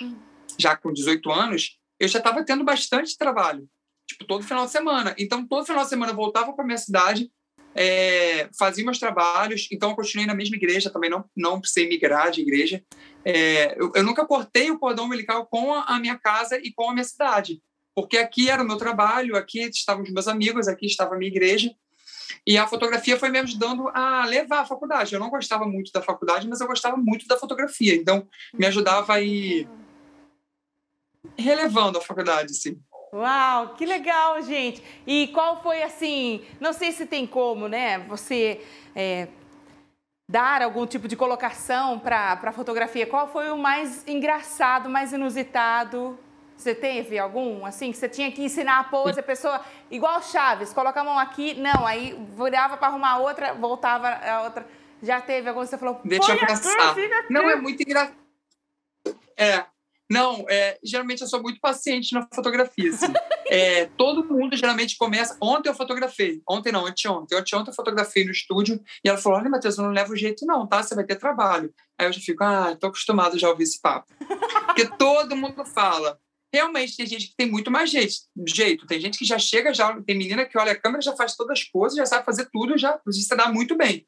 já com 18 anos, eu já estava tendo bastante trabalho, tipo, todo final de semana. Então, todo final de semana eu voltava para minha cidade, é, fazia meus trabalhos, então eu continuei na mesma igreja, também não, não precisei migrar de igreja. É, eu, eu, nunca cortei o cordão umbilical com a, a, minha casa e com a minha cidade, porque aqui era o meu trabalho, aqui estavam os meus amigos, aqui estava a minha igreja, e a fotografia foi me ajudando a levar a faculdade. Eu não gostava muito da faculdade, mas eu gostava muito da fotografia, então me ajudava a ir relevando a faculdade, sim. Uau, que legal, gente! E qual foi assim? Não sei se tem como, né? Você é, dar algum tipo de colocação para a fotografia. Qual foi o mais engraçado, mais inusitado? Você teve algum, assim, que você tinha que ensinar a pose, a pessoa, igual Chaves, coloca a mão aqui, não, aí virava para arrumar outra, voltava a outra. Já teve algum, você falou, deixa eu pensar. Não, é muito engraçado. É, não, é, geralmente eu sou muito paciente na fotografia. Assim. é, todo mundo geralmente começa. Ontem eu fotografei. Ontem não, anteontem. Anteontem eu fotografei no estúdio e ela falou: Olha, Matheus, eu não levo jeito, não, tá? Você vai ter trabalho. Aí eu já fico, ah, tô acostumado já a ouvir esse papo. Porque todo mundo fala. Realmente tem gente que tem muito mais jeito, jeito. Tem gente que já chega, já tem menina que olha a câmera, já faz todas as coisas, já sabe fazer tudo, já se dá muito bem.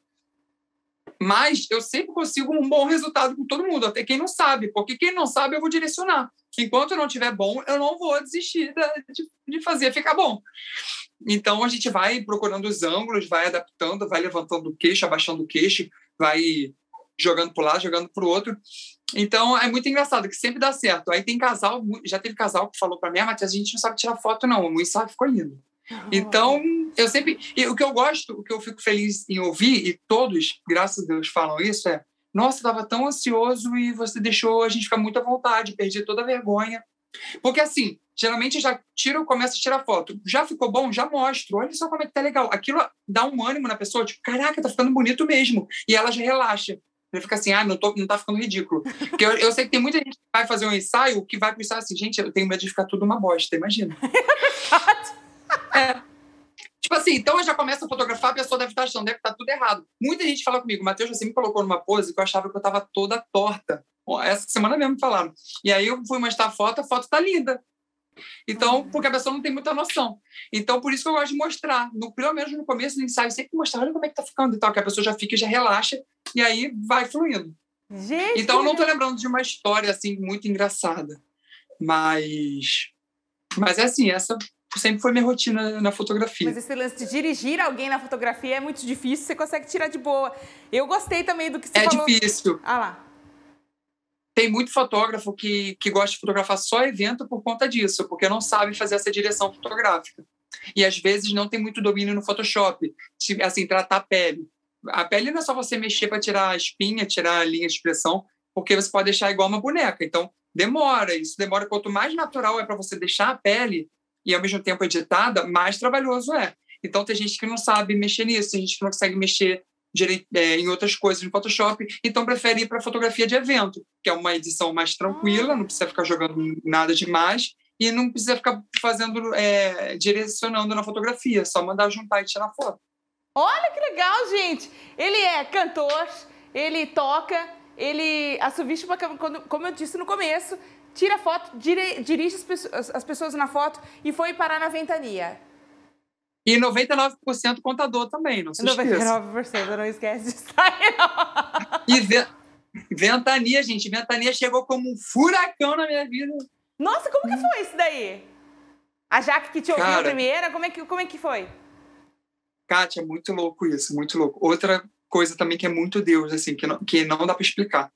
Mas eu sempre consigo um bom resultado com todo mundo, até quem não sabe, porque quem não sabe eu vou direcionar. Enquanto não tiver bom, eu não vou desistir de, de fazer ficar bom. Então a gente vai procurando os ângulos, vai adaptando, vai levantando o queixo, abaixando o queixo, vai jogando para lá, jogando para o outro. Então é muito engraçado que sempre dá certo. Aí tem casal, já teve casal que falou para mim, ah, Matias, a gente não sabe tirar foto não, o ensaio ficou lindo. Então, eu sempre. E o que eu gosto, o que eu fico feliz em ouvir, e todos, graças a Deus, falam isso, é: nossa, estava tão ansioso e você deixou a gente ficar muito à vontade, perdi toda a vergonha. Porque assim, geralmente já tiro, começo a tirar foto. Já ficou bom? Já mostro. Olha só como é que tá legal. Aquilo dá um ânimo na pessoa, tipo, caraca, tá ficando bonito mesmo. E ela já relaxa. Ele fica assim, ah, não, tô, não tá ficando ridículo. Porque eu, eu sei que tem muita gente que vai fazer um ensaio que vai pensar assim, gente, eu tenho medo de ficar tudo uma bosta, imagina. <laughs> É. Tipo assim, então eu já começo a fotografar, a pessoa deve estar achando, deve estar tudo errado. Muita gente fala comigo, Matheus, você me colocou numa pose que eu achava que eu estava toda torta. Essa semana mesmo me falaram. E aí eu fui mostrar a foto, a foto tá linda. Então, uhum. porque a pessoa não tem muita noção. Então, por isso que eu gosto de mostrar. No, pelo menos no começo do ensaio, sempre mostrar, olha como é que tá ficando e tal, que a pessoa já fica e já relaxa, e aí vai fluindo. Gente, então, eu não tô lembrando de uma história, assim, muito engraçada. Mas... Mas é assim, essa sempre foi minha rotina na fotografia. Mas esse lance de dirigir alguém na fotografia é muito difícil, você consegue tirar de boa. Eu gostei também do que você é falou. É difícil. Ah lá. Tem muito fotógrafo que, que gosta de fotografar só evento por conta disso, porque não sabe fazer essa direção fotográfica. E às vezes não tem muito domínio no Photoshop, assim, tratar a pele. A pele não é só você mexer para tirar a espinha, tirar a linha de expressão, porque você pode deixar igual uma boneca. Então, demora. Isso demora. Quanto mais natural é para você deixar a pele, e ao mesmo tempo editada, mais trabalhoso é. Então tem gente que não sabe mexer nisso, tem gente que não consegue mexer direito, é, em outras coisas no Photoshop, então prefere ir para fotografia de evento, que é uma edição mais tranquila, não precisa ficar jogando nada demais e não precisa ficar fazendo é, direcionando na fotografia, só mandar juntar e tirar foto. Olha que legal, gente! Ele é cantor, ele toca, ele assovista, como eu disse no começo, tira foto, dire, dirige as pessoas, as pessoas na foto e foi parar na ventania. E 99% contador também, não se 99%, esqueça. não esquece disso aí, não. E ve ventania, gente, ventania chegou como um furacão na minha vida. Nossa, como que foi isso daí? A Jaque que te ouviu Cara, primeira, como é, que, como é que foi? Kátia, é muito louco isso, muito louco. Outra coisa também que é muito Deus, assim, que não, que não dá para explicar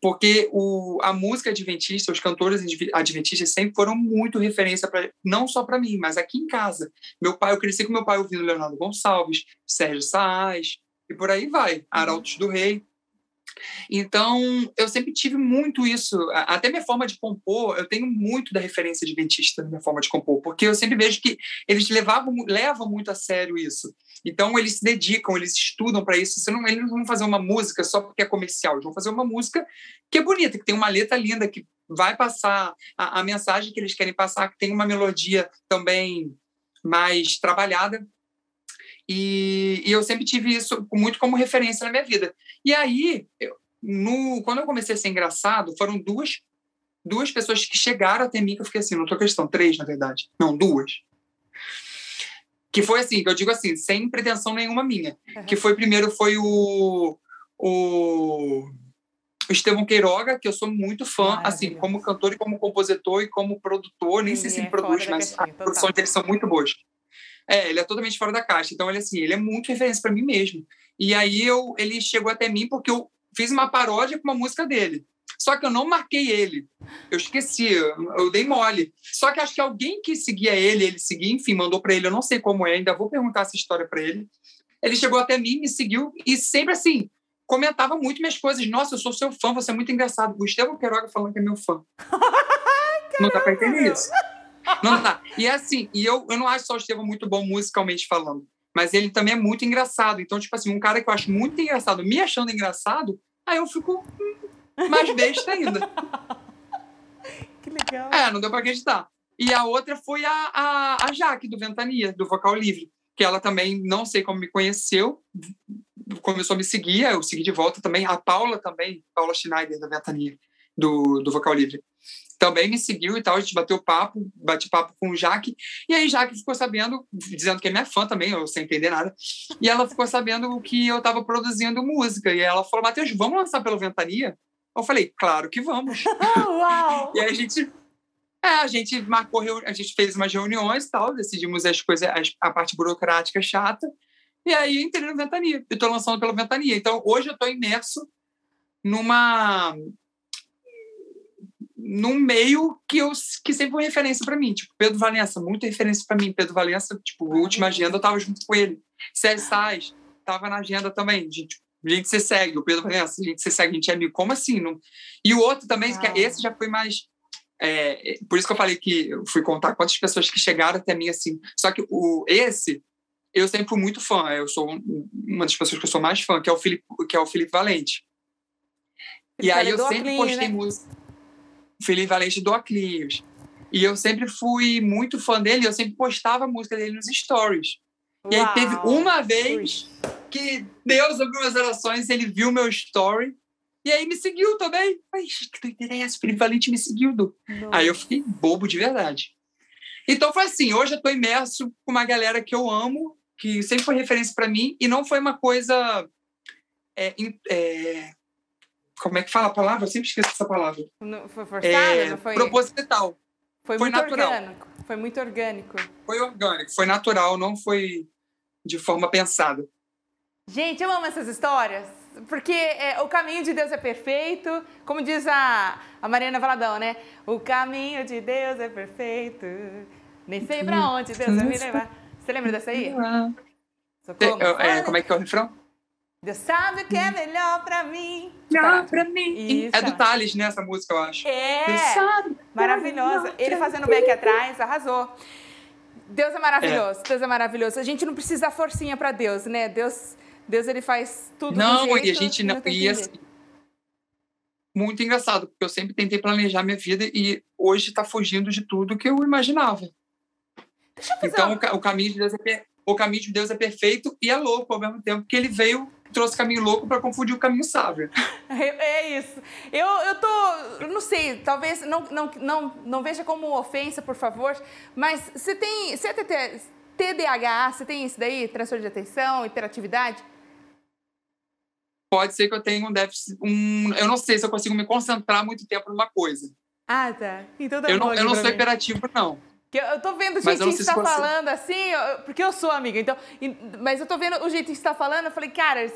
porque o, a música adventista, os cantores adventistas sempre foram muito referência para não só para mim, mas aqui em casa. Meu pai, eu cresci com meu pai ouvindo Leonardo Gonçalves, Sérgio Saaz e por aí vai, Arautos do Rei. Então, eu sempre tive muito isso. Até minha forma de compor, eu tenho muito da referência adventista na minha forma de compor, porque eu sempre vejo que eles levavam, levam muito a sério isso. Então, eles se dedicam, eles estudam para isso. Não, eles não vão fazer uma música só porque é comercial, eles vão fazer uma música que é bonita, que tem uma letra linda, que vai passar a, a mensagem que eles querem passar, que tem uma melodia também mais trabalhada. E, e, eu sempre tive isso muito como referência na minha vida. E aí, eu, no, quando eu comecei a ser engraçado, foram duas, duas pessoas que chegaram até mim que eu fiquei assim, não tô questão, três, na verdade. Não, duas. Que foi assim, que eu digo assim, sem pretensão nenhuma minha. Uhum. Que foi, primeiro, foi o, o, o Estevão Queiroga, que eu sou muito fã, assim, como cantor e como compositor e como produtor, nem Sim, sei se ele é produz, mas as produções dele são muito boas. É, ele é totalmente fora da caixa. Então, ele assim, ele é muito referência para mim mesmo. E aí eu, ele chegou até mim porque eu fiz uma paródia com uma música dele. Só que eu não marquei ele. Eu esqueci, eu dei mole. Só que acho que alguém que seguia ele, ele seguia, enfim, mandou para ele, eu não sei como é, ainda vou perguntar essa história para ele. Ele chegou até mim, me seguiu e sempre assim, comentava muito minhas coisas. Nossa, eu sou seu fã, você é muito engraçado. O Estevão Queiroga falando que é meu fã. <laughs> não dá para entender isso. Não dá. E é assim, e eu, eu não acho só o Estevão muito bom musicalmente falando, mas ele também é muito engraçado. Então, tipo assim, um cara que eu acho muito engraçado, me achando engraçado, aí eu fico mais besta ainda. Que legal. É, não deu para acreditar. E a outra foi a, a, a Jaque, do Ventania, do Vocal Livre, que ela também, não sei como me conheceu, começou a me seguir, eu segui de volta também. A Paula também, Paula Schneider, da Ventania, do, do Vocal Livre também me seguiu e tal, a gente bateu papo, bate papo com o Jaque, e aí Jaque ficou sabendo, dizendo que é minha fã também, eu sem entender nada, e ela ficou sabendo que eu estava produzindo música, e ela falou, Matheus, vamos lançar pelo Ventania? Eu falei, claro que vamos. <laughs> Uau! e aí a gente, é, a gente marcou, a gente fez umas reuniões e tal, decidimos as coisas, a parte burocrática chata, e aí entrei no Ventania, e estou lançando pelo Ventania. Então, hoje eu estou imerso numa num meio que eu que sempre foi referência para mim, tipo Pedro Valença, muita referência para mim, Pedro Valença, tipo, a última agenda eu tava junto com ele. Sérgio Sais tava na agenda também, gente, gente se segue, o Pedro Valença, a gente se segue, a gente é amigo, como assim? Não... E o outro também, ah. que esse já foi mais é, por isso que eu falei que eu fui contar quantas pessoas que chegaram até mim assim. Só que o esse eu sempre fui muito fã. Eu sou uma das pessoas que eu sou mais fã, que é o Felipe, que é o Felipe Valente. E aí eu sempre postei né? música. Felipe Valente do Aclinhos. E eu sempre fui muito fã dele, eu sempre postava a música dele nos stories. Uau. E aí teve uma vez que Deus ouviu as orações, ele viu meu story e aí me seguiu também. Ai, que doideira é essa? Felipe Valente me seguiu. Do... Aí eu fiquei bobo de verdade. Então foi assim, hoje eu tô imerso com uma galera que eu amo, que sempre foi referência para mim, e não foi uma coisa é, é, como é que fala a palavra? Eu sempre esqueço essa palavra. Não, foi forçado? É, não foi... Proposital. Foi, foi muito natural. orgânico. Foi muito orgânico. Foi orgânico, foi natural, não foi de forma pensada. Gente, eu amo essas histórias, porque é, o caminho de Deus é perfeito, como diz a, a Mariana Valadão, né? O caminho de Deus é perfeito, nem sei pra onde Deus vai me levar. Você lembra dessa aí? Socorro, é, como é que é o refrão? Deus sabe o que é hum. melhor pra mim. Melhor pra mim. Isso. É do Thales, né? Essa música, eu acho. É. Deus sabe é Maravilhosa. Ele fazendo back atrás, arrasou. Deus é maravilhoso. É. Deus é maravilhoso. A gente não precisa dar forcinha pra Deus, né? Deus, Deus ele faz tudo Não, jeito, e a gente não. E assim, muito engraçado, porque eu sempre tentei planejar minha vida e hoje está fugindo de tudo que eu imaginava. então, uma... o, caminho de Deus é o caminho de Deus é perfeito e é louco ao mesmo tempo, porque ele veio trouxe caminho louco para confundir o caminho sábio. É, é isso. Eu, eu tô, não sei, talvez não, não, não, não veja como ofensa, por favor, mas você tem, você é TDAH, você tem isso daí, transtorno de atenção, hiperatividade? Pode ser que eu tenha um déficit, um, eu não sei se eu consigo me concentrar muito tempo numa coisa. Ah, tá. Então tá eu não, eu não sou hiperativo, não. Que eu tô vendo o jeitinho que você tá falando assim, porque eu sou amiga, então. Mas eu tô vendo o jeitinho que você tá falando, eu falei, cara.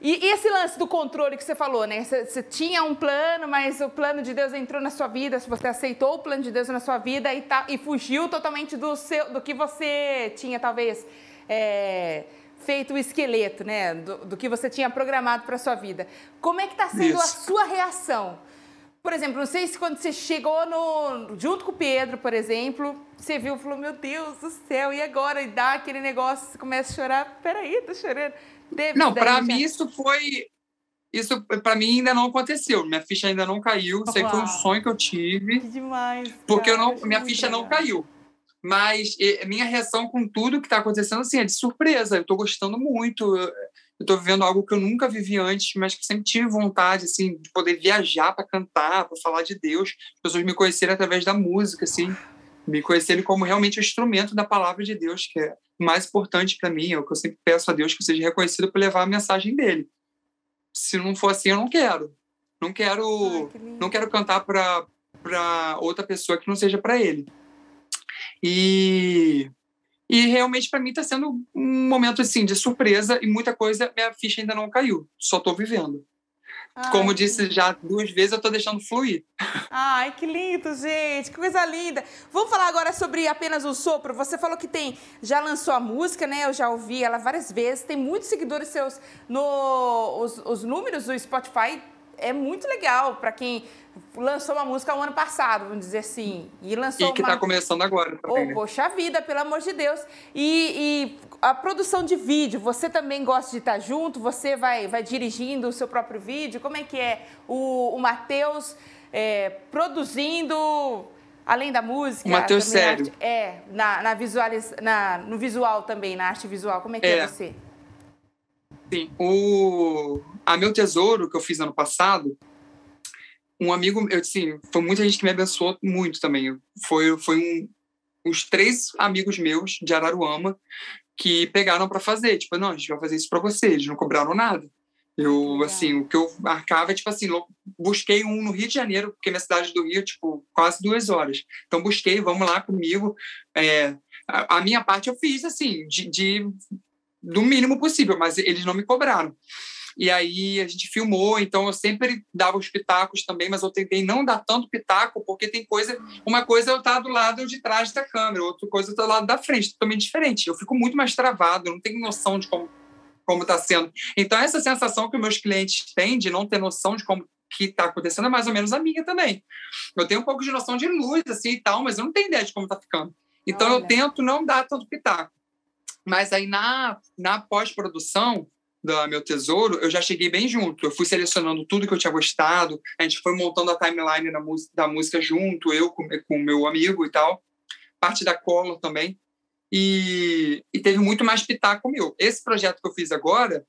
E, e esse lance do controle que você falou, né? Você, você, tinha um plano, mas o plano de Deus entrou na sua vida, você aceitou o plano de Deus na sua vida e, tá, e fugiu totalmente do, seu, do que você tinha, talvez, é, feito o esqueleto, né? Do, do que você tinha programado para sua vida. Como é que tá sendo Isso. a sua reação? Por exemplo, não sei se quando você chegou no, junto com o Pedro, por exemplo, você viu e falou, meu Deus do céu, e agora? E dá aquele negócio, você começa a chorar, peraí, tô chorando. Teve não, para mim isso foi... Isso para mim ainda não aconteceu. Minha ficha ainda não caiu. Isso aí foi um sonho que eu tive. Que demais. Porque eu não, minha ficha legal. não caiu. Mas e, minha reação com tudo que está acontecendo assim, é de surpresa. Eu estou gostando muito eu estou vivendo algo que eu nunca vivi antes, mas que sempre tive vontade, assim, de poder viajar para cantar, para falar de Deus. As pessoas me conhecerem através da música, assim, me conhecerem como realmente o instrumento da palavra de Deus, que é mais importante para mim, é o que eu sempre peço a Deus que eu seja reconhecido por levar a mensagem dele. Se não for assim, eu não quero. Não quero, Ai, que não quero cantar para outra pessoa que não seja para ele. E e realmente para mim está sendo um momento assim de surpresa e muita coisa, minha ficha ainda não caiu. Só estou vivendo. Ai, Como disse já duas vezes, eu estou deixando fluir. Ai, que lindo, gente. Que coisa linda. Vamos falar agora sobre apenas o sopro. Você falou que tem, já lançou a música, né? Eu já ouvi ela várias vezes. Tem muitos seguidores seus no os, os números do Spotify é muito legal para quem lançou uma música o ano passado, vamos dizer assim. E lançou E que está uma... começando agora também, oh, né? Poxa vida, pelo amor de Deus. E, e, a produção de vídeo, você também gosta de estar junto? Você vai, vai dirigindo o seu próprio vídeo? Como é que é o, o Matheus é, produzindo Além da música. O Matheus Sério. Arte, é, na, na, visualiz, na, no visual também, na arte visual. Como é que é, é você? Sim. O, a Meu Tesouro, que eu fiz ano passado, um amigo, eu assim, foi muita gente que me abençoou muito também. Foi, foi um, uns três amigos meus de Araruama que pegaram para fazer. Tipo, não, a gente vai fazer isso para você. Eles não cobraram nada. Eu, assim, o que eu marcava é, tipo assim, busquei um no Rio de Janeiro, porque minha cidade do Rio, tipo, quase duas horas. Então, busquei, vamos lá comigo. É, a, a, minha parte eu fiz, assim, de, de, do mínimo possível, mas eles não me cobraram. E aí a gente filmou, então eu sempre dava os pitacos também, mas eu tentei não dar tanto pitaco, porque tem coisa. Uma coisa é eu estar do lado de trás da câmera, outra coisa é eu estar do lado da frente, totalmente diferente. Eu fico muito mais travado, não tenho noção de como como está sendo. Então, essa sensação que meus clientes têm de não ter noção de como que está acontecendo é mais ou menos a minha também. Eu tenho um pouco de noção de luz, assim, e tal, mas eu não tenho ideia de como está ficando. Então, Olha. eu tento não dar tanto pitaco. Mas aí, na, na pós-produção, da Meu Tesouro, eu já cheguei bem junto. Eu fui selecionando tudo que eu tinha gostado, a gente foi montando a timeline da, da música junto, eu com o meu amigo e tal. Parte da Collor também e, e teve muito mais pitaco meu. Esse projeto que eu fiz agora,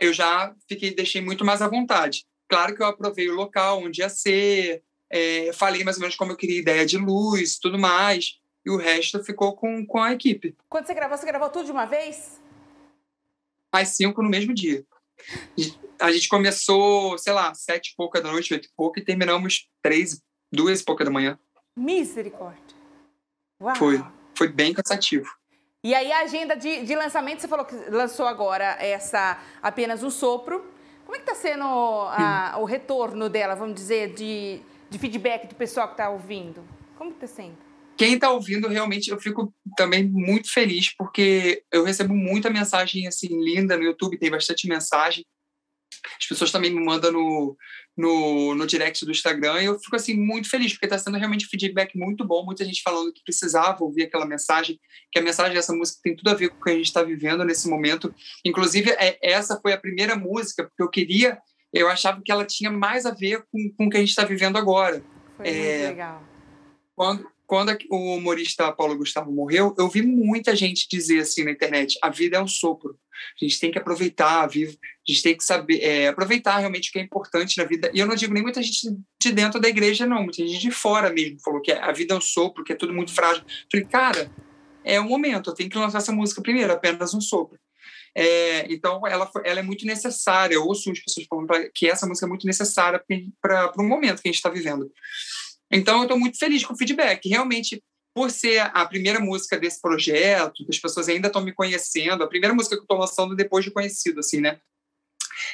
eu já fiquei deixei muito mais à vontade. Claro que eu aprovei o local onde ia ser, é, falei mais ou menos como eu queria ideia de luz, tudo mais, e o resto ficou com, com a equipe. Quando você gravou, você gravou tudo de uma vez? As cinco no mesmo dia. A gente começou, sei lá, sete e pouca da noite, oito e pouca, e terminamos três, duas e pouca da manhã. Misericórdia. Uau. Foi, foi bem cansativo. E aí a agenda de, de lançamento, você falou que lançou agora essa apenas um sopro. Como é que está sendo a, o retorno dela, vamos dizer, de, de feedback do pessoal que está ouvindo? Como está sendo? Quem está ouvindo, realmente, eu fico também muito feliz, porque eu recebo muita mensagem, assim, linda no YouTube, tem bastante mensagem. As pessoas também me mandam no, no, no direct do Instagram e eu fico assim muito feliz porque está sendo realmente um feedback muito bom, muita gente falando que precisava ouvir aquela mensagem, que a mensagem dessa música tem tudo a ver com o que a gente está vivendo nesse momento. Inclusive é, essa foi a primeira música porque eu queria, eu achava que ela tinha mais a ver com, com o que a gente está vivendo agora. Foi é, muito legal. Quando, quando o humorista Paulo Gustavo morreu, eu vi muita gente dizer assim na internet: a vida é um sopro. A gente tem que aproveitar a vida, gente tem que saber é, aproveitar realmente o que é importante na vida. E eu não digo nem muita gente de dentro da igreja, não, muita gente de fora mesmo falou que a vida é um sopro, que é tudo muito frágil. Eu falei, cara, é o momento, eu tenho que lançar essa música primeiro, apenas um sopro. É, então, ela, ela é muito necessária. Eu ouço as pessoas falando que essa música é muito necessária para o momento que a gente está vivendo. Então, eu estou muito feliz com o feedback. Realmente, por ser a primeira música desse projeto, que as pessoas ainda estão me conhecendo, a primeira música que eu estou lançando depois de conhecido, assim, né?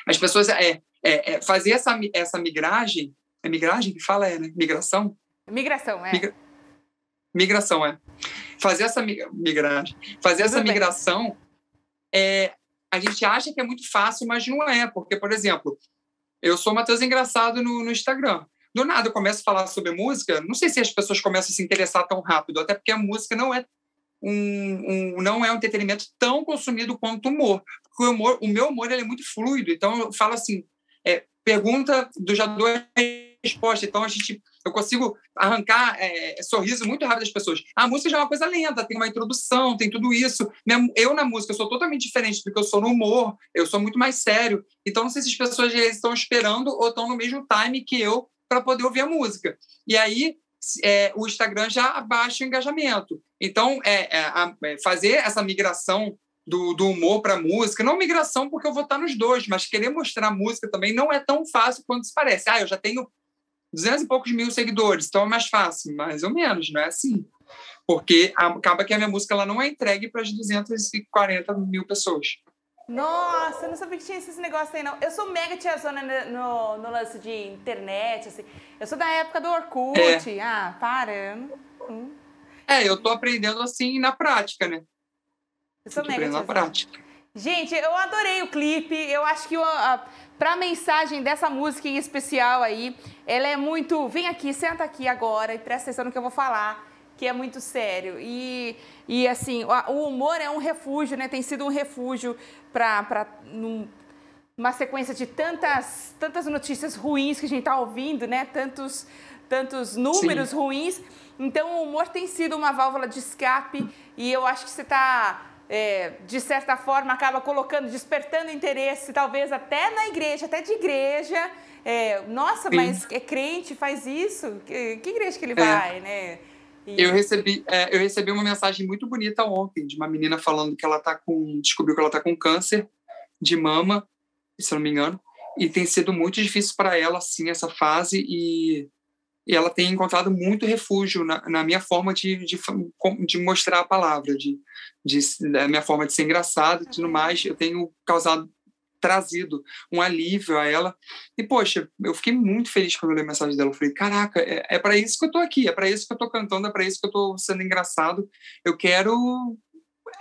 As pessoas é, é, é, fazer essa essa migragem, é migragem que fala é, né? Migração. Migração é. Migra, migração é. Fazer essa migragem, fazer Tudo essa bem. migração, é, a gente acha que é muito fácil, mas não é, porque por exemplo, eu sou Matheus Engraçado no, no Instagram do nada eu começo a falar sobre música, não sei se as pessoas começam a se interessar tão rápido, até porque a música não é um, um não é um entretenimento tão consumido quanto o humor. Porque o, humor, o meu humor ele é muito fluido, então eu falo assim, é, pergunta, do já dou a resposta, então a gente eu consigo arrancar é, sorriso muito rápido das pessoas. A música já é uma coisa lenta, tem uma introdução, tem tudo isso. Eu, na música, sou totalmente diferente do que eu sou no humor, eu sou muito mais sério. Então, não sei se as pessoas estão esperando ou estão no mesmo time que eu para poder ouvir a música. E aí é, o Instagram já abaixa o engajamento. Então, é, é, a, é, fazer essa migração do, do humor para a música, não migração porque eu vou estar nos dois, mas querer mostrar música também não é tão fácil quanto se parece. Ah, eu já tenho duzentos e poucos mil seguidores, então é mais fácil, mais ou menos, não é assim. Porque acaba que a minha música ela não é entregue para as 240 mil pessoas. Nossa, eu não sabia que tinha esses negócios aí, não. Eu sou mega tiazona no, no lance de internet, assim. Eu sou da época do Orkut. É. Ah, para. Hum. É, eu tô aprendendo assim na prática, né? Eu sou mega tiazona. na prática. Gente, eu adorei o clipe. Eu acho que para a mensagem dessa música em especial aí, ela é muito. Vem aqui, senta aqui agora e presta atenção no que eu vou falar que é muito sério. E, e assim, o humor é um refúgio, né? Tem sido um refúgio para uma sequência de tantas, tantas notícias ruins que a gente está ouvindo, né? Tantos, tantos números Sim. ruins. Então, o humor tem sido uma válvula de escape e eu acho que você está, é, de certa forma, acaba colocando, despertando interesse, talvez até na igreja, até de igreja. É, nossa, Sim. mas é crente, faz isso? Que, que igreja que ele é. vai, né? Eu recebi, é, eu recebi uma mensagem muito bonita ontem de uma menina falando que ela tá com, descobriu que ela está com câncer de mama, se eu não me engano, e tem sido muito difícil para ela, assim, essa fase e e ela tem encontrado muito refúgio na, na minha forma de, de, de, mostrar a palavra, de, de, da minha forma de ser engraçado e tudo mais. Eu tenho causado, trazido um alívio a ela. E, poxa, eu fiquei muito feliz quando eu li a mensagem dela. Eu falei, caraca, é, é para isso que eu tô aqui, é para isso que eu tô cantando, é para isso que eu tô sendo engraçado. Eu quero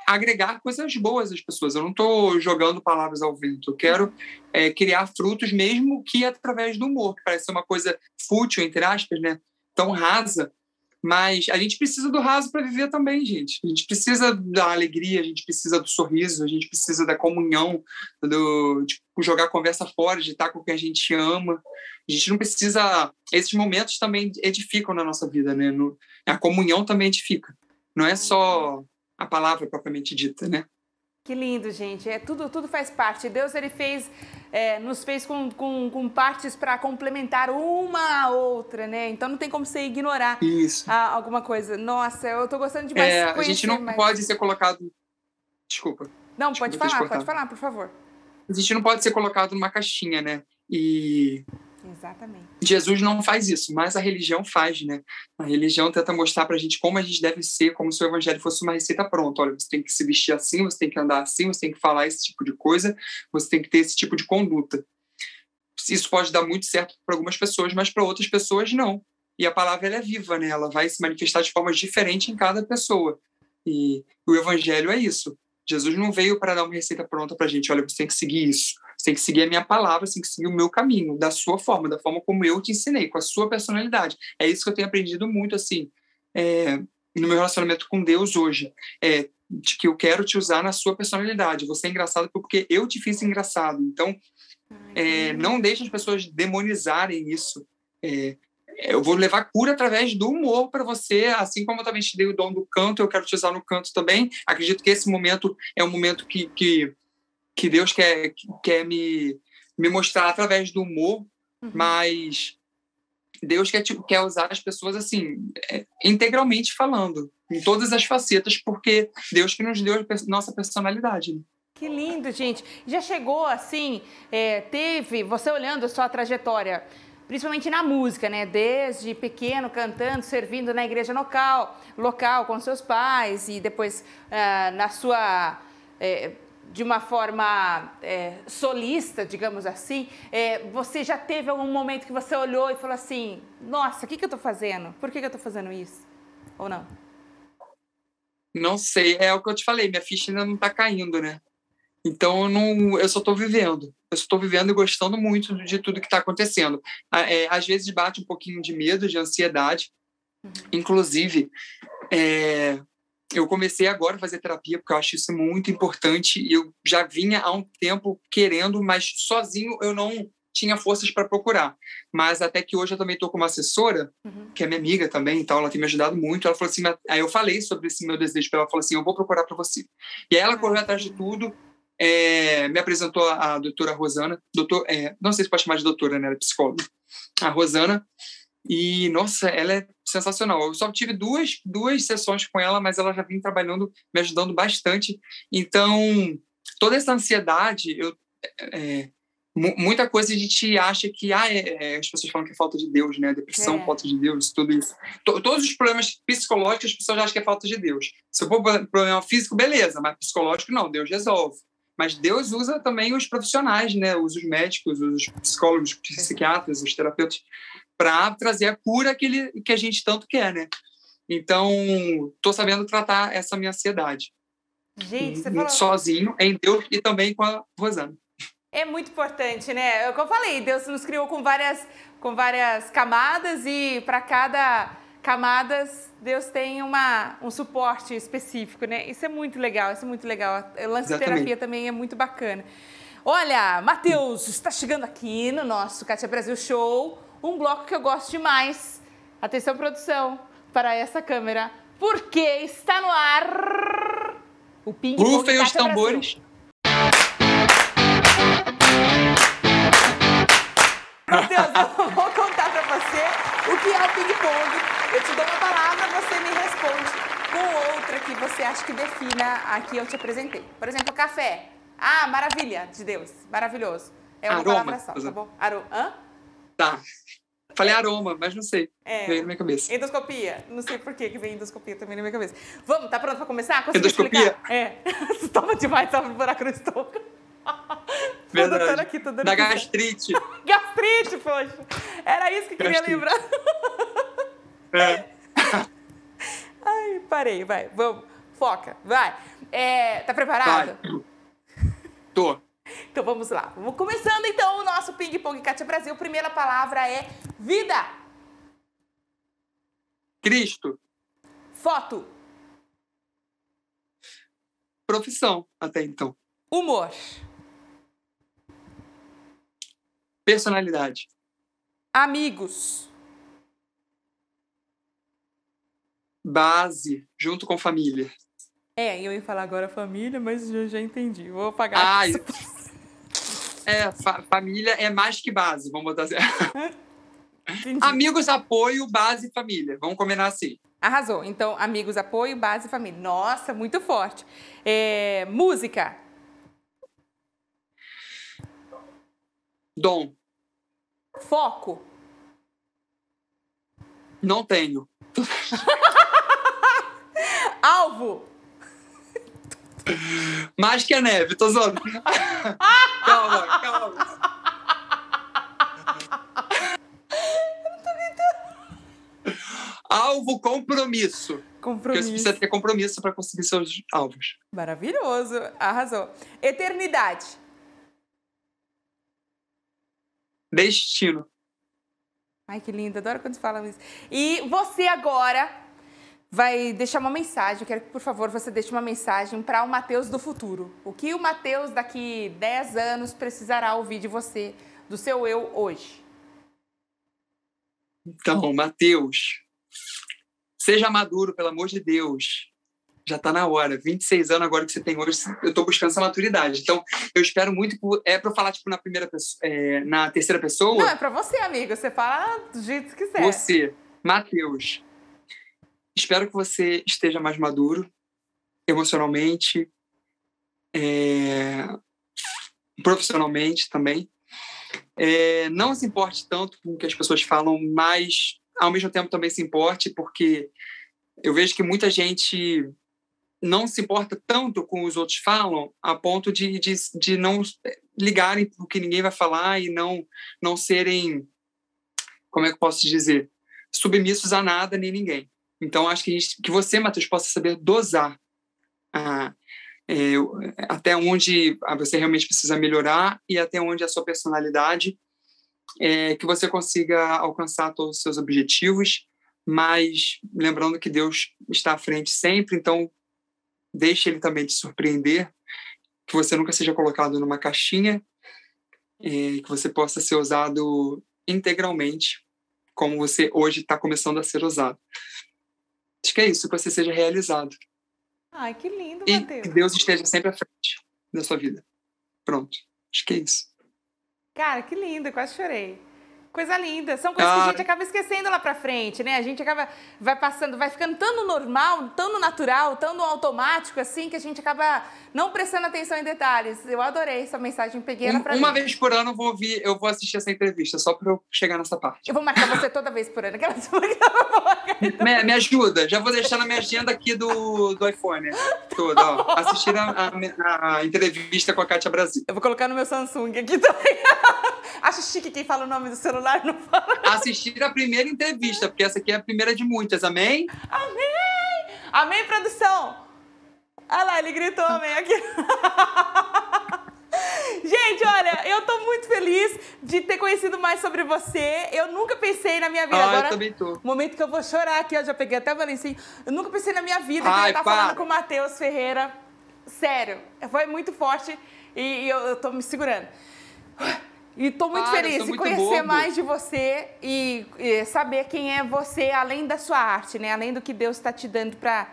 agregar coisas boas às pessoas. Eu não estou jogando palavras ao vento. Eu quero é, criar frutos, mesmo que através do humor, que parece uma coisa fútil, entre aspas, né? Tão rasa. Mas a gente precisa do raso para viver também, gente. A gente precisa da alegria, a gente precisa do sorriso, a gente precisa da comunhão, do, de jogar a conversa fora, de estar com quem a gente ama. A gente não precisa. Esses momentos também edificam na nossa vida, né? No, a comunhão também edifica. Não é só a palavra propriamente dita, né? Que lindo, gente. É tudo, tudo faz parte. Deus ele fez, é, nos fez com, com, com partes para complementar uma a outra, né? Então não tem como você ignorar Isso. A, alguma coisa. Nossa, eu estou gostando demais. É, a gente não mas... pode ser colocado. Desculpa. Não, pode falar, pode falar, por favor. A gente não pode ser colocado numa caixinha, né? E Exatamente. Jesus não faz isso, mas a religião faz, né? A religião tenta mostrar para a gente como a gente deve ser, como se o evangelho fosse uma receita pronta. Olha, você tem que se vestir assim, você tem que andar assim, você tem que falar esse tipo de coisa, você tem que ter esse tipo de conduta. Isso pode dar muito certo para algumas pessoas, mas para outras pessoas não. E a palavra ela é viva, né? Ela vai se manifestar de formas diferentes em cada pessoa. E o evangelho é isso. Jesus não veio para dar uma receita pronta para a gente. Olha, você tem que seguir isso. Você tem que seguir a minha palavra, você tem que seguir o meu caminho, da sua forma, da forma como eu te ensinei, com a sua personalidade. É isso que eu tenho aprendido muito, assim, é, no meu relacionamento com Deus hoje. É, de que eu quero te usar na sua personalidade. Você é engraçado porque eu te fiz engraçado. Então, é, não deixe as pessoas demonizarem isso. É, eu vou levar cura através do humor para você, assim como eu também te dei o dom do canto, eu quero te usar no canto também. Acredito que esse momento é um momento que, que que Deus quer, quer me, me mostrar através do humor, uhum. mas Deus quer, tipo, quer usar as pessoas assim, é, integralmente falando, em todas as facetas, porque Deus que nos deu nossa personalidade. Né? Que lindo, gente. Já chegou assim, é, teve, você olhando a sua trajetória, principalmente na música, né? Desde pequeno, cantando, servindo na igreja local, local com seus pais e depois ah, na sua é, de uma forma é, solista, digamos assim, é, você já teve algum momento que você olhou e falou assim: nossa, o que, que eu estou fazendo? Por que, que eu estou fazendo isso? Ou não? Não sei, é o que eu te falei, minha ficha ainda não está caindo, né? Então eu, não, eu só estou vivendo. Eu só estou vivendo e gostando muito de tudo que está acontecendo. É, às vezes bate um pouquinho de medo, de ansiedade. Uhum. Inclusive, é, eu comecei agora a fazer terapia porque eu acho isso muito importante e eu já vinha há um tempo querendo, mas sozinho eu não tinha forças para procurar. Mas até que hoje eu também estou com uma assessora, uhum. que é minha amiga também e tal, ela tem me ajudado muito. Ela falou assim, aí eu falei sobre esse meu desejo para ela, falou assim, eu vou procurar para você. E aí ela correu atrás de tudo, é, me apresentou a, a doutora Rosana, doutor, é, não sei se pode chamar de doutora, né, ela é psicóloga, a Rosana, e, nossa, ela é sensacional. Eu só tive duas, duas sessões com ela, mas ela já vem trabalhando, me ajudando bastante. Então, toda essa ansiedade, eu, é, muita coisa a gente acha que ah, é, é, as pessoas falam que é falta de Deus, né? Depressão, é. falta de Deus, tudo isso. todos os problemas psicológicos as pessoas acham que é falta de Deus. Se for problema físico, beleza, mas psicológico não, Deus resolve. Mas Deus usa também os profissionais, né? Usa os médicos, os psicólogos, os psiquiatras, os terapeutas para trazer a cura que, ele, que a gente tanto quer, né? Então, estou sabendo tratar essa minha ansiedade. Gente, você falou... Sozinho, em Deus e também com a Rosana. É muito importante, né? É o que eu falei, Deus nos criou com várias, com várias camadas e para cada camadas Deus tem uma, um suporte específico, né? Isso é muito legal, isso é muito legal. O lance de terapia também é muito bacana. Olha, Matheus, está chegando aqui no nosso Cátia Brasil Show, um bloco que eu gosto demais. Atenção, produção, para essa câmera, porque está no ar o Ping Pong Rufem os tambores. Matheus, eu <laughs> vou contar pra você o que é o ping-pong. Eu te dou uma palavra, você me responde com outra que você acha que defina a que eu te apresentei. Por exemplo, café. Ah, maravilha de Deus. Maravilhoso. É uma Aroma, palavra só, tá bom? Aro... Hã? Tá. Falei aroma, mas não sei. É. Veio na minha cabeça. Endoscopia. Não sei por que vem endoscopia também na minha cabeça. Vamos, tá pronto pra começar? Conseguiu Endoscopia? explicar? É. <laughs> Você toma demais, tava no buraco no estômago. <laughs> Verdade. Aqui, tô dando Da gastrite. <laughs> Gastrite, poxa. Era isso que eu queria Gastrite. lembrar. É. Ai, parei, vai, vamos. Foca, vai. É, tá preparado? Vai. Tô. Então vamos lá. Vamos começando então o nosso Ping Pong Cátia Brasil. Primeira palavra é vida. Cristo. Foto. Profissão, até então. Humor. Personalidade. Amigos. Base, junto com família. É, eu ia falar agora família, mas eu já entendi. Vou apagar. Ai. isso. É, fa- família é mais que base, vamos botar assim. Entendi. Amigos, apoio, base, família. Vamos combinar assim. Arrasou. Então, amigos, apoio, base, família. Nossa, muito forte. É, música. Dom, Foco. não tenho. <laughs> Alvo. Mais que a neve, tô zoando. <laughs> calma, calma. Alvo, compromisso. Porque você Compromisso. precisa ter compromisso para conseguir seus alvos. Maravilhoso. Arrasou. Eternidade. Destino. Ai, que lindo. Adoro quando falam isso. E você agora vai deixar uma mensagem. Eu quero que, por favor, você deixe uma mensagem para o Matheus do futuro. O que o Matheus daqui 10 anos precisará ouvir de você, do seu eu hoje? Então, Matheus, seja maduro, pelo amor de Deus. Já tá na hora. 26 anos agora que você tem hoje, eu tô buscando essa maturidade. Então, eu espero muito. É para eu falar, tipo, na primeira pessoa, é, na terceira pessoa? Não, é para você, amigo. Você fala do jeito que quiser. Você, Matheus, espero que você esteja mais maduro emocionalmente, é, profissionalmente também. É, não se importe tanto com o que as pessoas falam, mas ao mesmo tempo também se importe, porque eu vejo que muita gente não se importa tanto com os outros falam a ponto de, de, de não ligarem para o que ninguém vai falar e não, não serem, como é que eu posso dizer, submissos a nada nem ninguém. Então, acho que, a gente- que você, Matheus, possa saber dosar ah, é, até onde ah, você realmente precisa melhorar e até onde a sua personalidade, é, que você consiga alcançar todos os seus objetivos, mas lembrando que Deus está à frente sempre, então deixe Ele também te surpreender, que você nunca seja colocado numa caixinha, é, que você possa ser usado integralmente, como você hoje está começando a ser usado. Acho que é isso, que você seja realizado. Ai, que lindo, E Matheus. que Deus esteja sempre à frente da sua vida. Pronto. Acho que é isso. Cara, que lindo, quase chorei. Coisa linda. São coisas que a Ah. gente acaba esquecendo lá pra frente, né? A gente acaba, vai passando, vai ficando tão no normal, tão no natural, tão no automático, assim, que a gente acaba não prestando atenção em detalhes. Eu adorei essa mensagem, peguei ela Um- pra uma mim. vez por ano eu vou ouvir, eu vou assistir essa entrevista, só para eu chegar nessa parte. Eu vou marcar você toda vez por ano. Aquela... <laughs> Me, me ajuda, já vou deixar na minha agenda aqui do, do iPhone. Toda, ó. Assistir a, a- a entrevista com a Kátia Brasil. Eu vou colocar no meu Samsung aqui também. <laughs> Acho chique quem fala o nome do celular e não fala. Assistir a primeira entrevista, porque essa aqui é a primeira de muitas, amém? Amém! Amém, produção! Olha lá, ele gritou amém aqui. <laughs> Gente, olha, eu tô muito feliz de ter conhecido mais sobre você. Eu nunca pensei na minha vida Ah, agora. eu também tô. Momento que eu vou chorar aqui, eu já peguei até o balancinho. Eu nunca pensei na minha vida que eu Ai, ia estar para. falando com o Matheus Ferreira. Sério, foi muito forte E, e eu, eu tô me segurando. E tô muito Para, feliz em conhecer bobo. mais de você e, e saber quem é você, além da sua arte, né? Além do que Deus está te dando para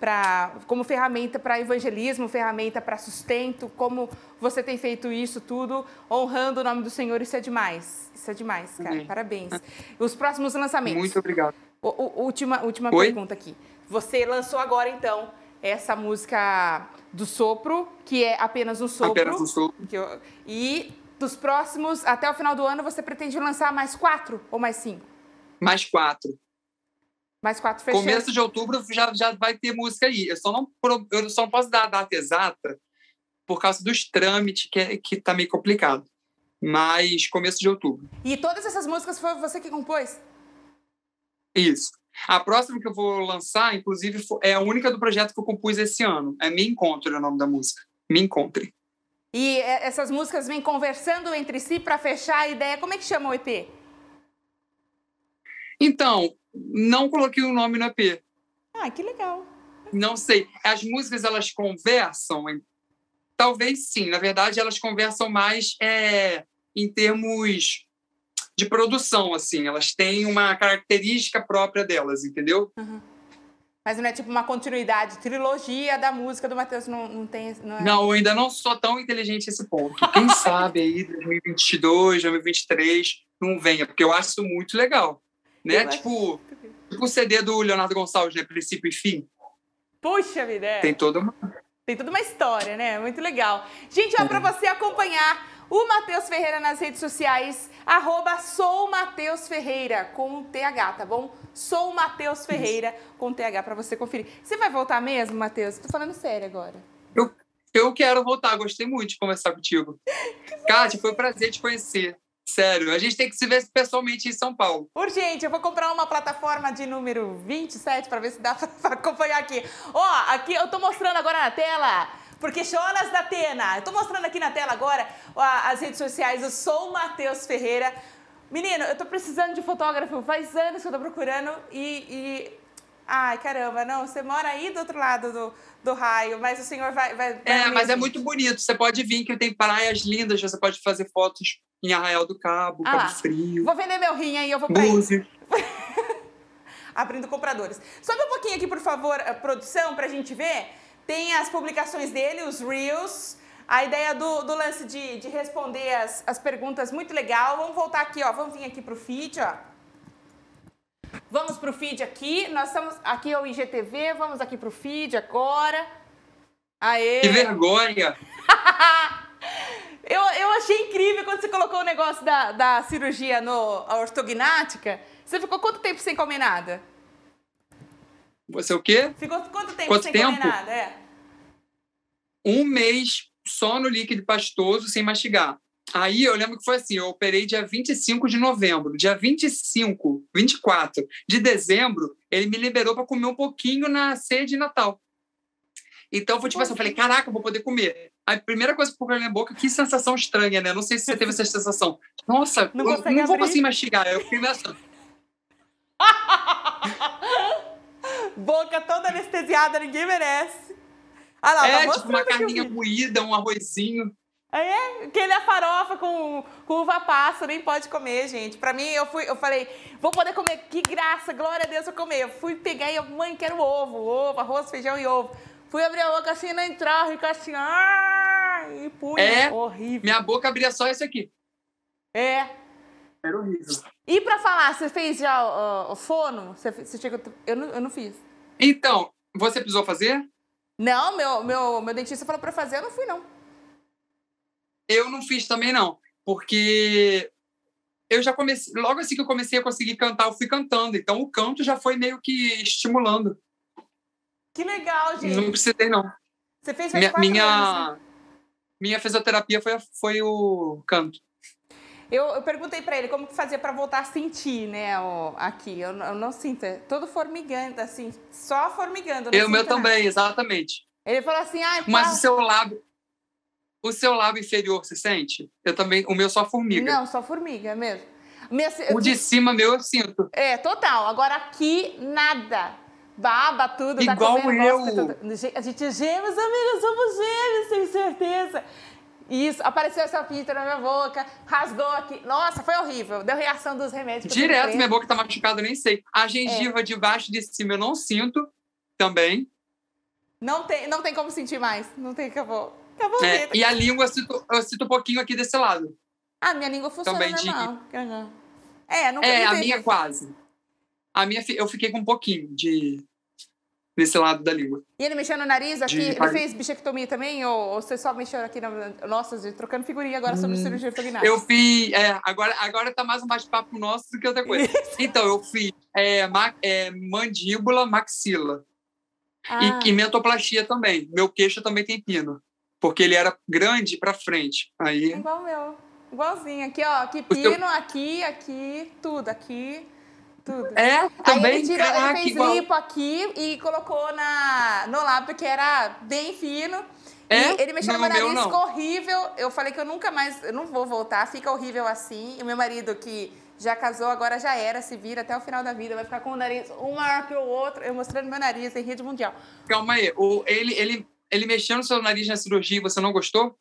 Pra, como ferramenta para evangelismo, ferramenta para sustento, como você tem feito isso tudo, honrando o nome do Senhor, isso é demais. Isso é demais, cara. Parabéns. Os próximos lançamentos. Muito obrigado. O- o- última última Oi? pergunta aqui. Você lançou agora, então, essa música do sopro, que é apenas um sopro. Apenas um sopro. eu- e dos próximos, até o final do ano, você pretende lançar mais quatro ou mais cinco? Mais quatro. Mais quatro fechando. Começo de outubro já, já vai ter música aí. Eu só não, eu só não posso dar a data exata por causa dos trâmites, que, é, que tá meio complicado. Mas começo de outubro. E todas essas músicas foi você que compôs? Isso. A próxima que eu vou lançar, inclusive, é a única do projeto que eu compus esse ano. É Me Encontre é o nome da música. Me Encontre. E é, essas músicas vêm conversando entre si para fechar a ideia. Como é que chama o EP? Então, não coloquei o nome no EP. Ah, que legal. Não sei. As músicas, elas conversam? Talvez sim. Na verdade, elas conversam mais é, em termos de produção, assim. Elas têm uma característica própria delas, entendeu? Mas não é tipo uma continuidade, trilogia da música do Matheus, não, não tem... Não é... Não, eu ainda não sou tão inteligente a esse ponto. Quem <laughs> sabe aí, 2022, 2023, não venha, porque eu acho isso muito legal. Né? Eu Tipo, tipo o CD do Leonardo Gonçalves, né? Princípio e fim. Puxa vida, é. Tem toda uma. Tem toda uma história, né? Muito legal. Gente, ó, para você acompanhar o Matheus Ferreira nas redes sociais, arroba sou Matheus Ferreira, com TH, tá bom? Sou Matheus Ferreira, com TH, para você conferir. Você vai voltar mesmo, Matheus? Tô falando sério agora. Eu quero voltar, gostei muito de conversar contigo. Kátia, foi um prazer te conhecer. Sério, a gente tem que se ver pessoalmente em São Paulo. Urgente, eu vou comprar uma plataforma de número 27 para ver se dá <laughs> para acompanhar aqui. Ó, aqui eu tô mostrando agora na tela, porque choras da Atena. Eu tô mostrando aqui na tela agora as redes sociais. Eu sou o Matheus Ferreira. Menino, eu tô precisando de fotógrafo. Faz anos que eu tô procurando e. e- Ai, caramba, não, você mora aí do outro lado do, do raio, mas o senhor vai. vai, vai É, mas é muito bonito. Você pode vir, que tem praias lindas, você pode fazer fotos em Arraial do Cabo, Ah Cabo. Frio, Vou vender meu rim aí, eu vou pra. Búzios. <laughs> abrindo compradores. Sobe um pouquinho aqui, por favor, produção, pra gente ver. Tem as publicações dele, os Reels. A ideia do, do lance de, de responder as, as perguntas, muito legal. Vamos voltar aqui, ó. Vamos vir aqui pro feed, ó. Vamos pro feed aqui. Nós estamos. Aqui é o IGTV, vamos aqui pro feed agora. Aê! Que vergonha! <laughs> Eu, eu achei incrível quando você colocou o negócio da, da cirurgia no, a ortognática. Você ficou quanto tempo sem comer nada? Você o quê? Ficou quanto tempo Quanto sem tempo? comer nada? É. Um mês só no líquido pastoso, sem mastigar. Aí eu lembro que foi assim, eu operei dia 25 de novembro. Dia 25, 24 de dezembro, ele me liberou para comer um pouquinho na ceia de Natal. Então foi tipo assim, eu falei, caraca, eu vou poder comer. A primeira coisa que eu coloquei na minha boca, que sensação estranha, né? Não sei se você teve essa sensação. Nossa, Não eu não vou conseguir mastigar. Eu fiquei nessa. <laughs> Boca toda anestesiada, ninguém merece. Ah lá, É, tipo uma carninha moída, um arrozinho. Aí é, aquele é farofa com, com uva passa, nem pode comer, gente. Pra mim, eu fui, eu falei, vou poder comer, que graça, glória a Deus eu comer. Eu fui pegar e eu, mãe, quero ovo, ovo, arroz, feijão e ovo. Fui abrir a boca assim, não entrar, ficar assim, ah, e punha, É, horrível. Minha boca abria só isso aqui. É. Era horrível. E pra falar, você fez já o, o fono? Você, você chegou, eu, não, eu não fiz. Então, você precisou fazer? Não, meu, meu, meu dentista falou pra fazer, eu não fui, não. Eu não fiz também, não. Porque eu já comecei. Logo assim que eu comecei a conseguir cantar, eu fui cantando. Então o canto já foi meio que estimulando. Que legal, gente. Não precisei, não. Você fez faz Minha, quatro anos, né? minha, minha fisioterapia foi, foi o canto. Eu, eu perguntei pra ele como que fazia pra voltar a sentir, né, o- aqui. Eu, não- eu não sinto, é todo formigando, assim, só formigando. Eu, o meu nada. também, exatamente. Ele falou assim, ah, Mas pá, o seu lábio. O seu lábio inferior, você sente? Eu também. O meu só formiga. Não, só formiga mesmo. Minha, O de cima, meu, eu sinto. É, total. Agora aqui, nada. Baba tudo, tá Igual comendo eu. tudo. A gente é gêmeos, amigos, somos gêmeos, tenho certeza. Isso, apareceu essa pinta na minha boca, rasgou aqui. Nossa, foi horrível. Deu reação dos remédios. Direto, minha boca tá machucada, eu nem sei. A gengiva é. de baixo de cima eu não sinto também. Não tem, não tem como sentir mais. Não tem, acabou. Acabou é, E a língua eu sinto, eu sinto um pouquinho aqui desse lado. Ah, minha língua funciona também normal. De... É, não É, a minha quase. A minha, eu fiquei com um pouquinho de nesse lado da língua. E ele mexeu no nariz aqui? De... Ele fez bichectomia também? Ou, ou você só mexeu aqui na. Nossa, trocando figurinha agora sobre hum, cirurgia ortognática. Eu fiz. É, agora, agora tá mais um bate-papo nosso do que outra coisa. então, eu fiz é, ma, é, mandíbula, maxila. Ah. E, e mentoplastia também. Meu queixo também tem pino. Porque ele era grande para frente. Aí... Igual o meu. Igualzinho. Aqui, ó. Aqui pino, seu... aqui, aqui, tudo. Aqui. Tudo. É, também. Aí ele, tirou, caraca, ele fez igual... lipo aqui e colocou na, no lábio, que era bem fino. É? E ele mexeu no meu nariz, ficou horrível. Eu falei que eu nunca mais, eu não vou voltar, fica horrível assim. E o meu marido, que já casou, agora já era, se vira até o final da vida, vai ficar com o nariz um maior que o outro. Eu mostrando meu nariz em rede mundial. Calma aí, o, ele, ele, ele mexeu no seu nariz na cirurgia e você não gostou?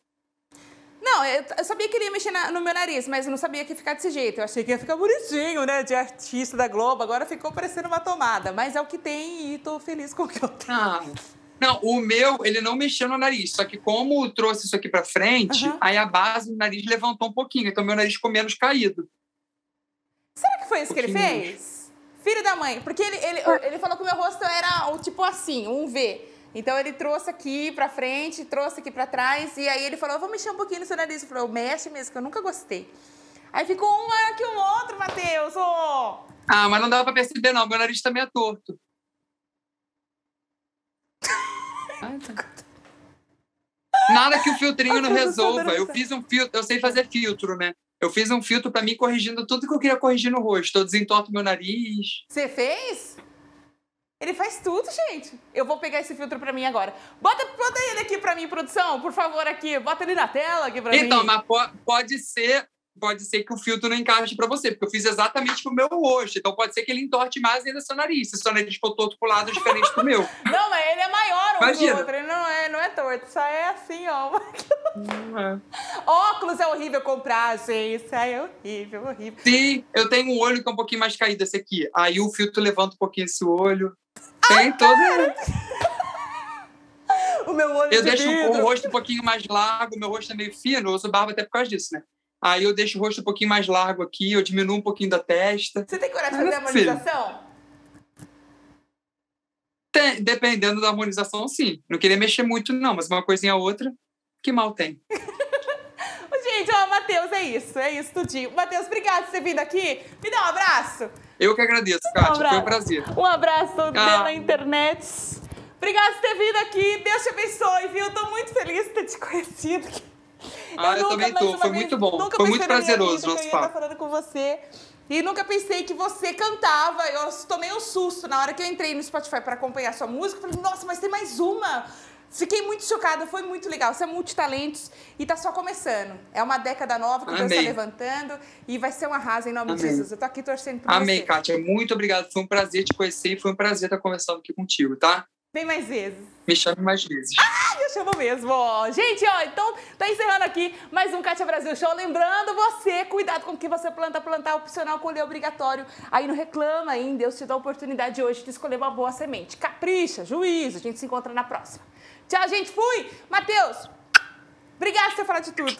Não, eu, eu, sabia que ele ia mexer na, no meu nariz, mas eu não sabia que ia ficar desse jeito. Eu achei que ia ficar bonitinho, né? De artista da Globo. Agora ficou parecendo uma tomada. Mas é o que tem e tô feliz com o que eu tenho. Ah. Não, o meu, ele não mexeu no nariz. Só que como trouxe isso aqui pra frente, uhum. aí a base do nariz levantou um pouquinho. Então meu nariz ficou menos caído. Será que foi isso um que ele fez? Filho da mãe. Porque ele, ele, ele falou que o meu rosto era tipo assim, um V. Então ele trouxe aqui pra frente, trouxe aqui pra trás, e aí ele falou: vou mexer um pouquinho no seu nariz. Eu falei: mexe mesmo, que eu nunca gostei. Aí ficou um maior que o outro, Matheus. Oh. Ah, mas não dava pra perceber, não. Meu nariz também é torto. <laughs> Nada que o filtrinho não resolva. Eu fiz um filtro, eu sei fazer filtro, né? Eu fiz um filtro para mim corrigindo tudo que eu queria corrigir no rosto. Eu desentorto meu nariz. Você fez? Ele faz tudo, gente. Eu vou pegar esse filtro pra mim agora. Bota, bota ele aqui pra mim, produção, por favor, aqui. Bota ele na tela aqui então, mim. Então, mas pode ser pode ser que o filtro não encaixe para você, porque eu fiz exatamente pro meu rosto. Então pode ser que ele entorte mais ainda seu nariz. Se seu nariz for torto pro lado, é diferente do meu. <laughs> Não, mas ele é maior um Imagina. do outro. Ele não é, não é torto. Só é assim, ó. É. Óculos é horrível comprar, gente. Isso é horrível, horrível. Sim, eu tenho um olho que é um pouquinho mais caído esse aqui. Aí o filtro levanta um pouquinho esse olho. Tem ah, todo. <laughs> o meu olho Eu de deixo vidro. o rosto um pouquinho mais largo, meu rosto é meio fino, eu uso barba até por causa disso, né? Aí eu deixo o rosto um pouquinho mais largo aqui, eu diminuo um pouquinho da testa. Você tem coragem de fazer a harmonização? Tem, dependendo da harmonização, sim. Não queria mexer muito, não, mas uma coisinha ou outra, que mal tem. <laughs> Gente, ó, Matheus, é isso, é isso tudinho. Matheus, obrigado por ter vindo aqui. Me dá um abraço. Eu que agradeço, Kátia. Um Foi um prazer. Um abraço ah. pela internet. Obrigado por ter vindo aqui. Deus te abençoe, viu? Eu tô muito feliz de ter te conhecido. Ah, eu, eu também tô. Foi muito bom. Foi muito prazeroso nosso papo. Eu falando com você. E nunca pensei que você cantava. Eu tomei um susto na hora que eu entrei no Spotify para acompanhar sua música. Falei, nossa, mas tem mais uma. Fiquei muito chocada, foi muito legal. Você é multitalentos e tá só começando. É uma década nova que Deus está levantando e vai ser um arraso em nome Amém. de Jesus. Eu tô aqui torcendo por Amém, você. Kátia. Muito obrigado. Foi um prazer te conhecer e foi um prazer estar conversando aqui contigo, tá? Vem mais vezes. Me chame mais vezes. Ah, eu chamo mesmo. Gente, ó, então tá encerrando aqui mais um Kátia Brasil Show. Lembrando você, cuidado com o que você planta, plantar opcional, colher obrigatório. Aí não reclama, hein? Deus te dá a oportunidade hoje de escolher uma boa semente. Capricha, juízo. A gente se encontra na próxima. Tchau, gente. Fui. Matheus, obrigado por ter falado de tudo.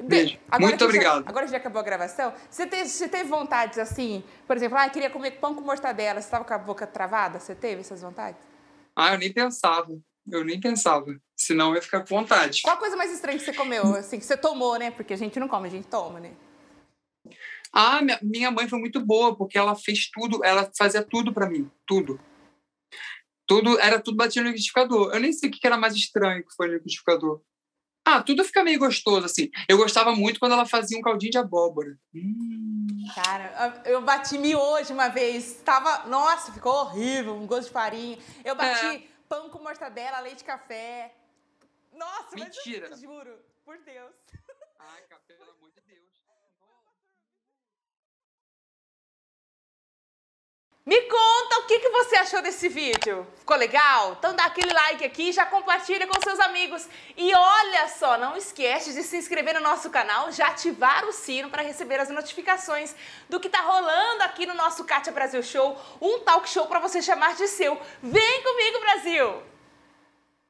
Beijo. Agora Muito obrigado. Já, agora já acabou a gravação. Você teve, você teve vontades assim? Por exemplo, ah, queria comer pão com mortadela. Você estava com a boca travada? Você teve essas vontades? Ah, eu nem pensava. Eu nem pensava. Senão eu ia ficar com vontade. Qual a coisa mais estranha que você comeu? Assim, que você tomou, né? Porque a gente não come, a gente toma, né? Ah, minha mãe foi muito boa, porque ela fez tudo, ela fazia tudo para mim, tudo. Tudo, era tudo batido no liquidificador. Eu nem sei o que era mais estranho que foi no liquidificador. Ah, tudo fica meio gostoso, assim. Eu gostava muito quando ela fazia um caldinho de abóbora. Hum. Cara, eu bati hoje uma vez. Tava, nossa, ficou horrível, um gosto de farinha. Eu bati é. pão com mortadela, leite café. Nossa, Mentira. mas eu juro, por Deus. Ai, pelo amor de Deus. Me conta o que que, você achou desse vídeo? Ficou legal? Então dá aquele like aqui, já compartilha com seus amigos. E olha só, não esquece de se inscrever no nosso canal, já ativar o sino para receber as notificações do que tá rolando aqui no nosso Kátia Brasil Show, um talk show para você chamar de seu. Vem comigo, Brasil!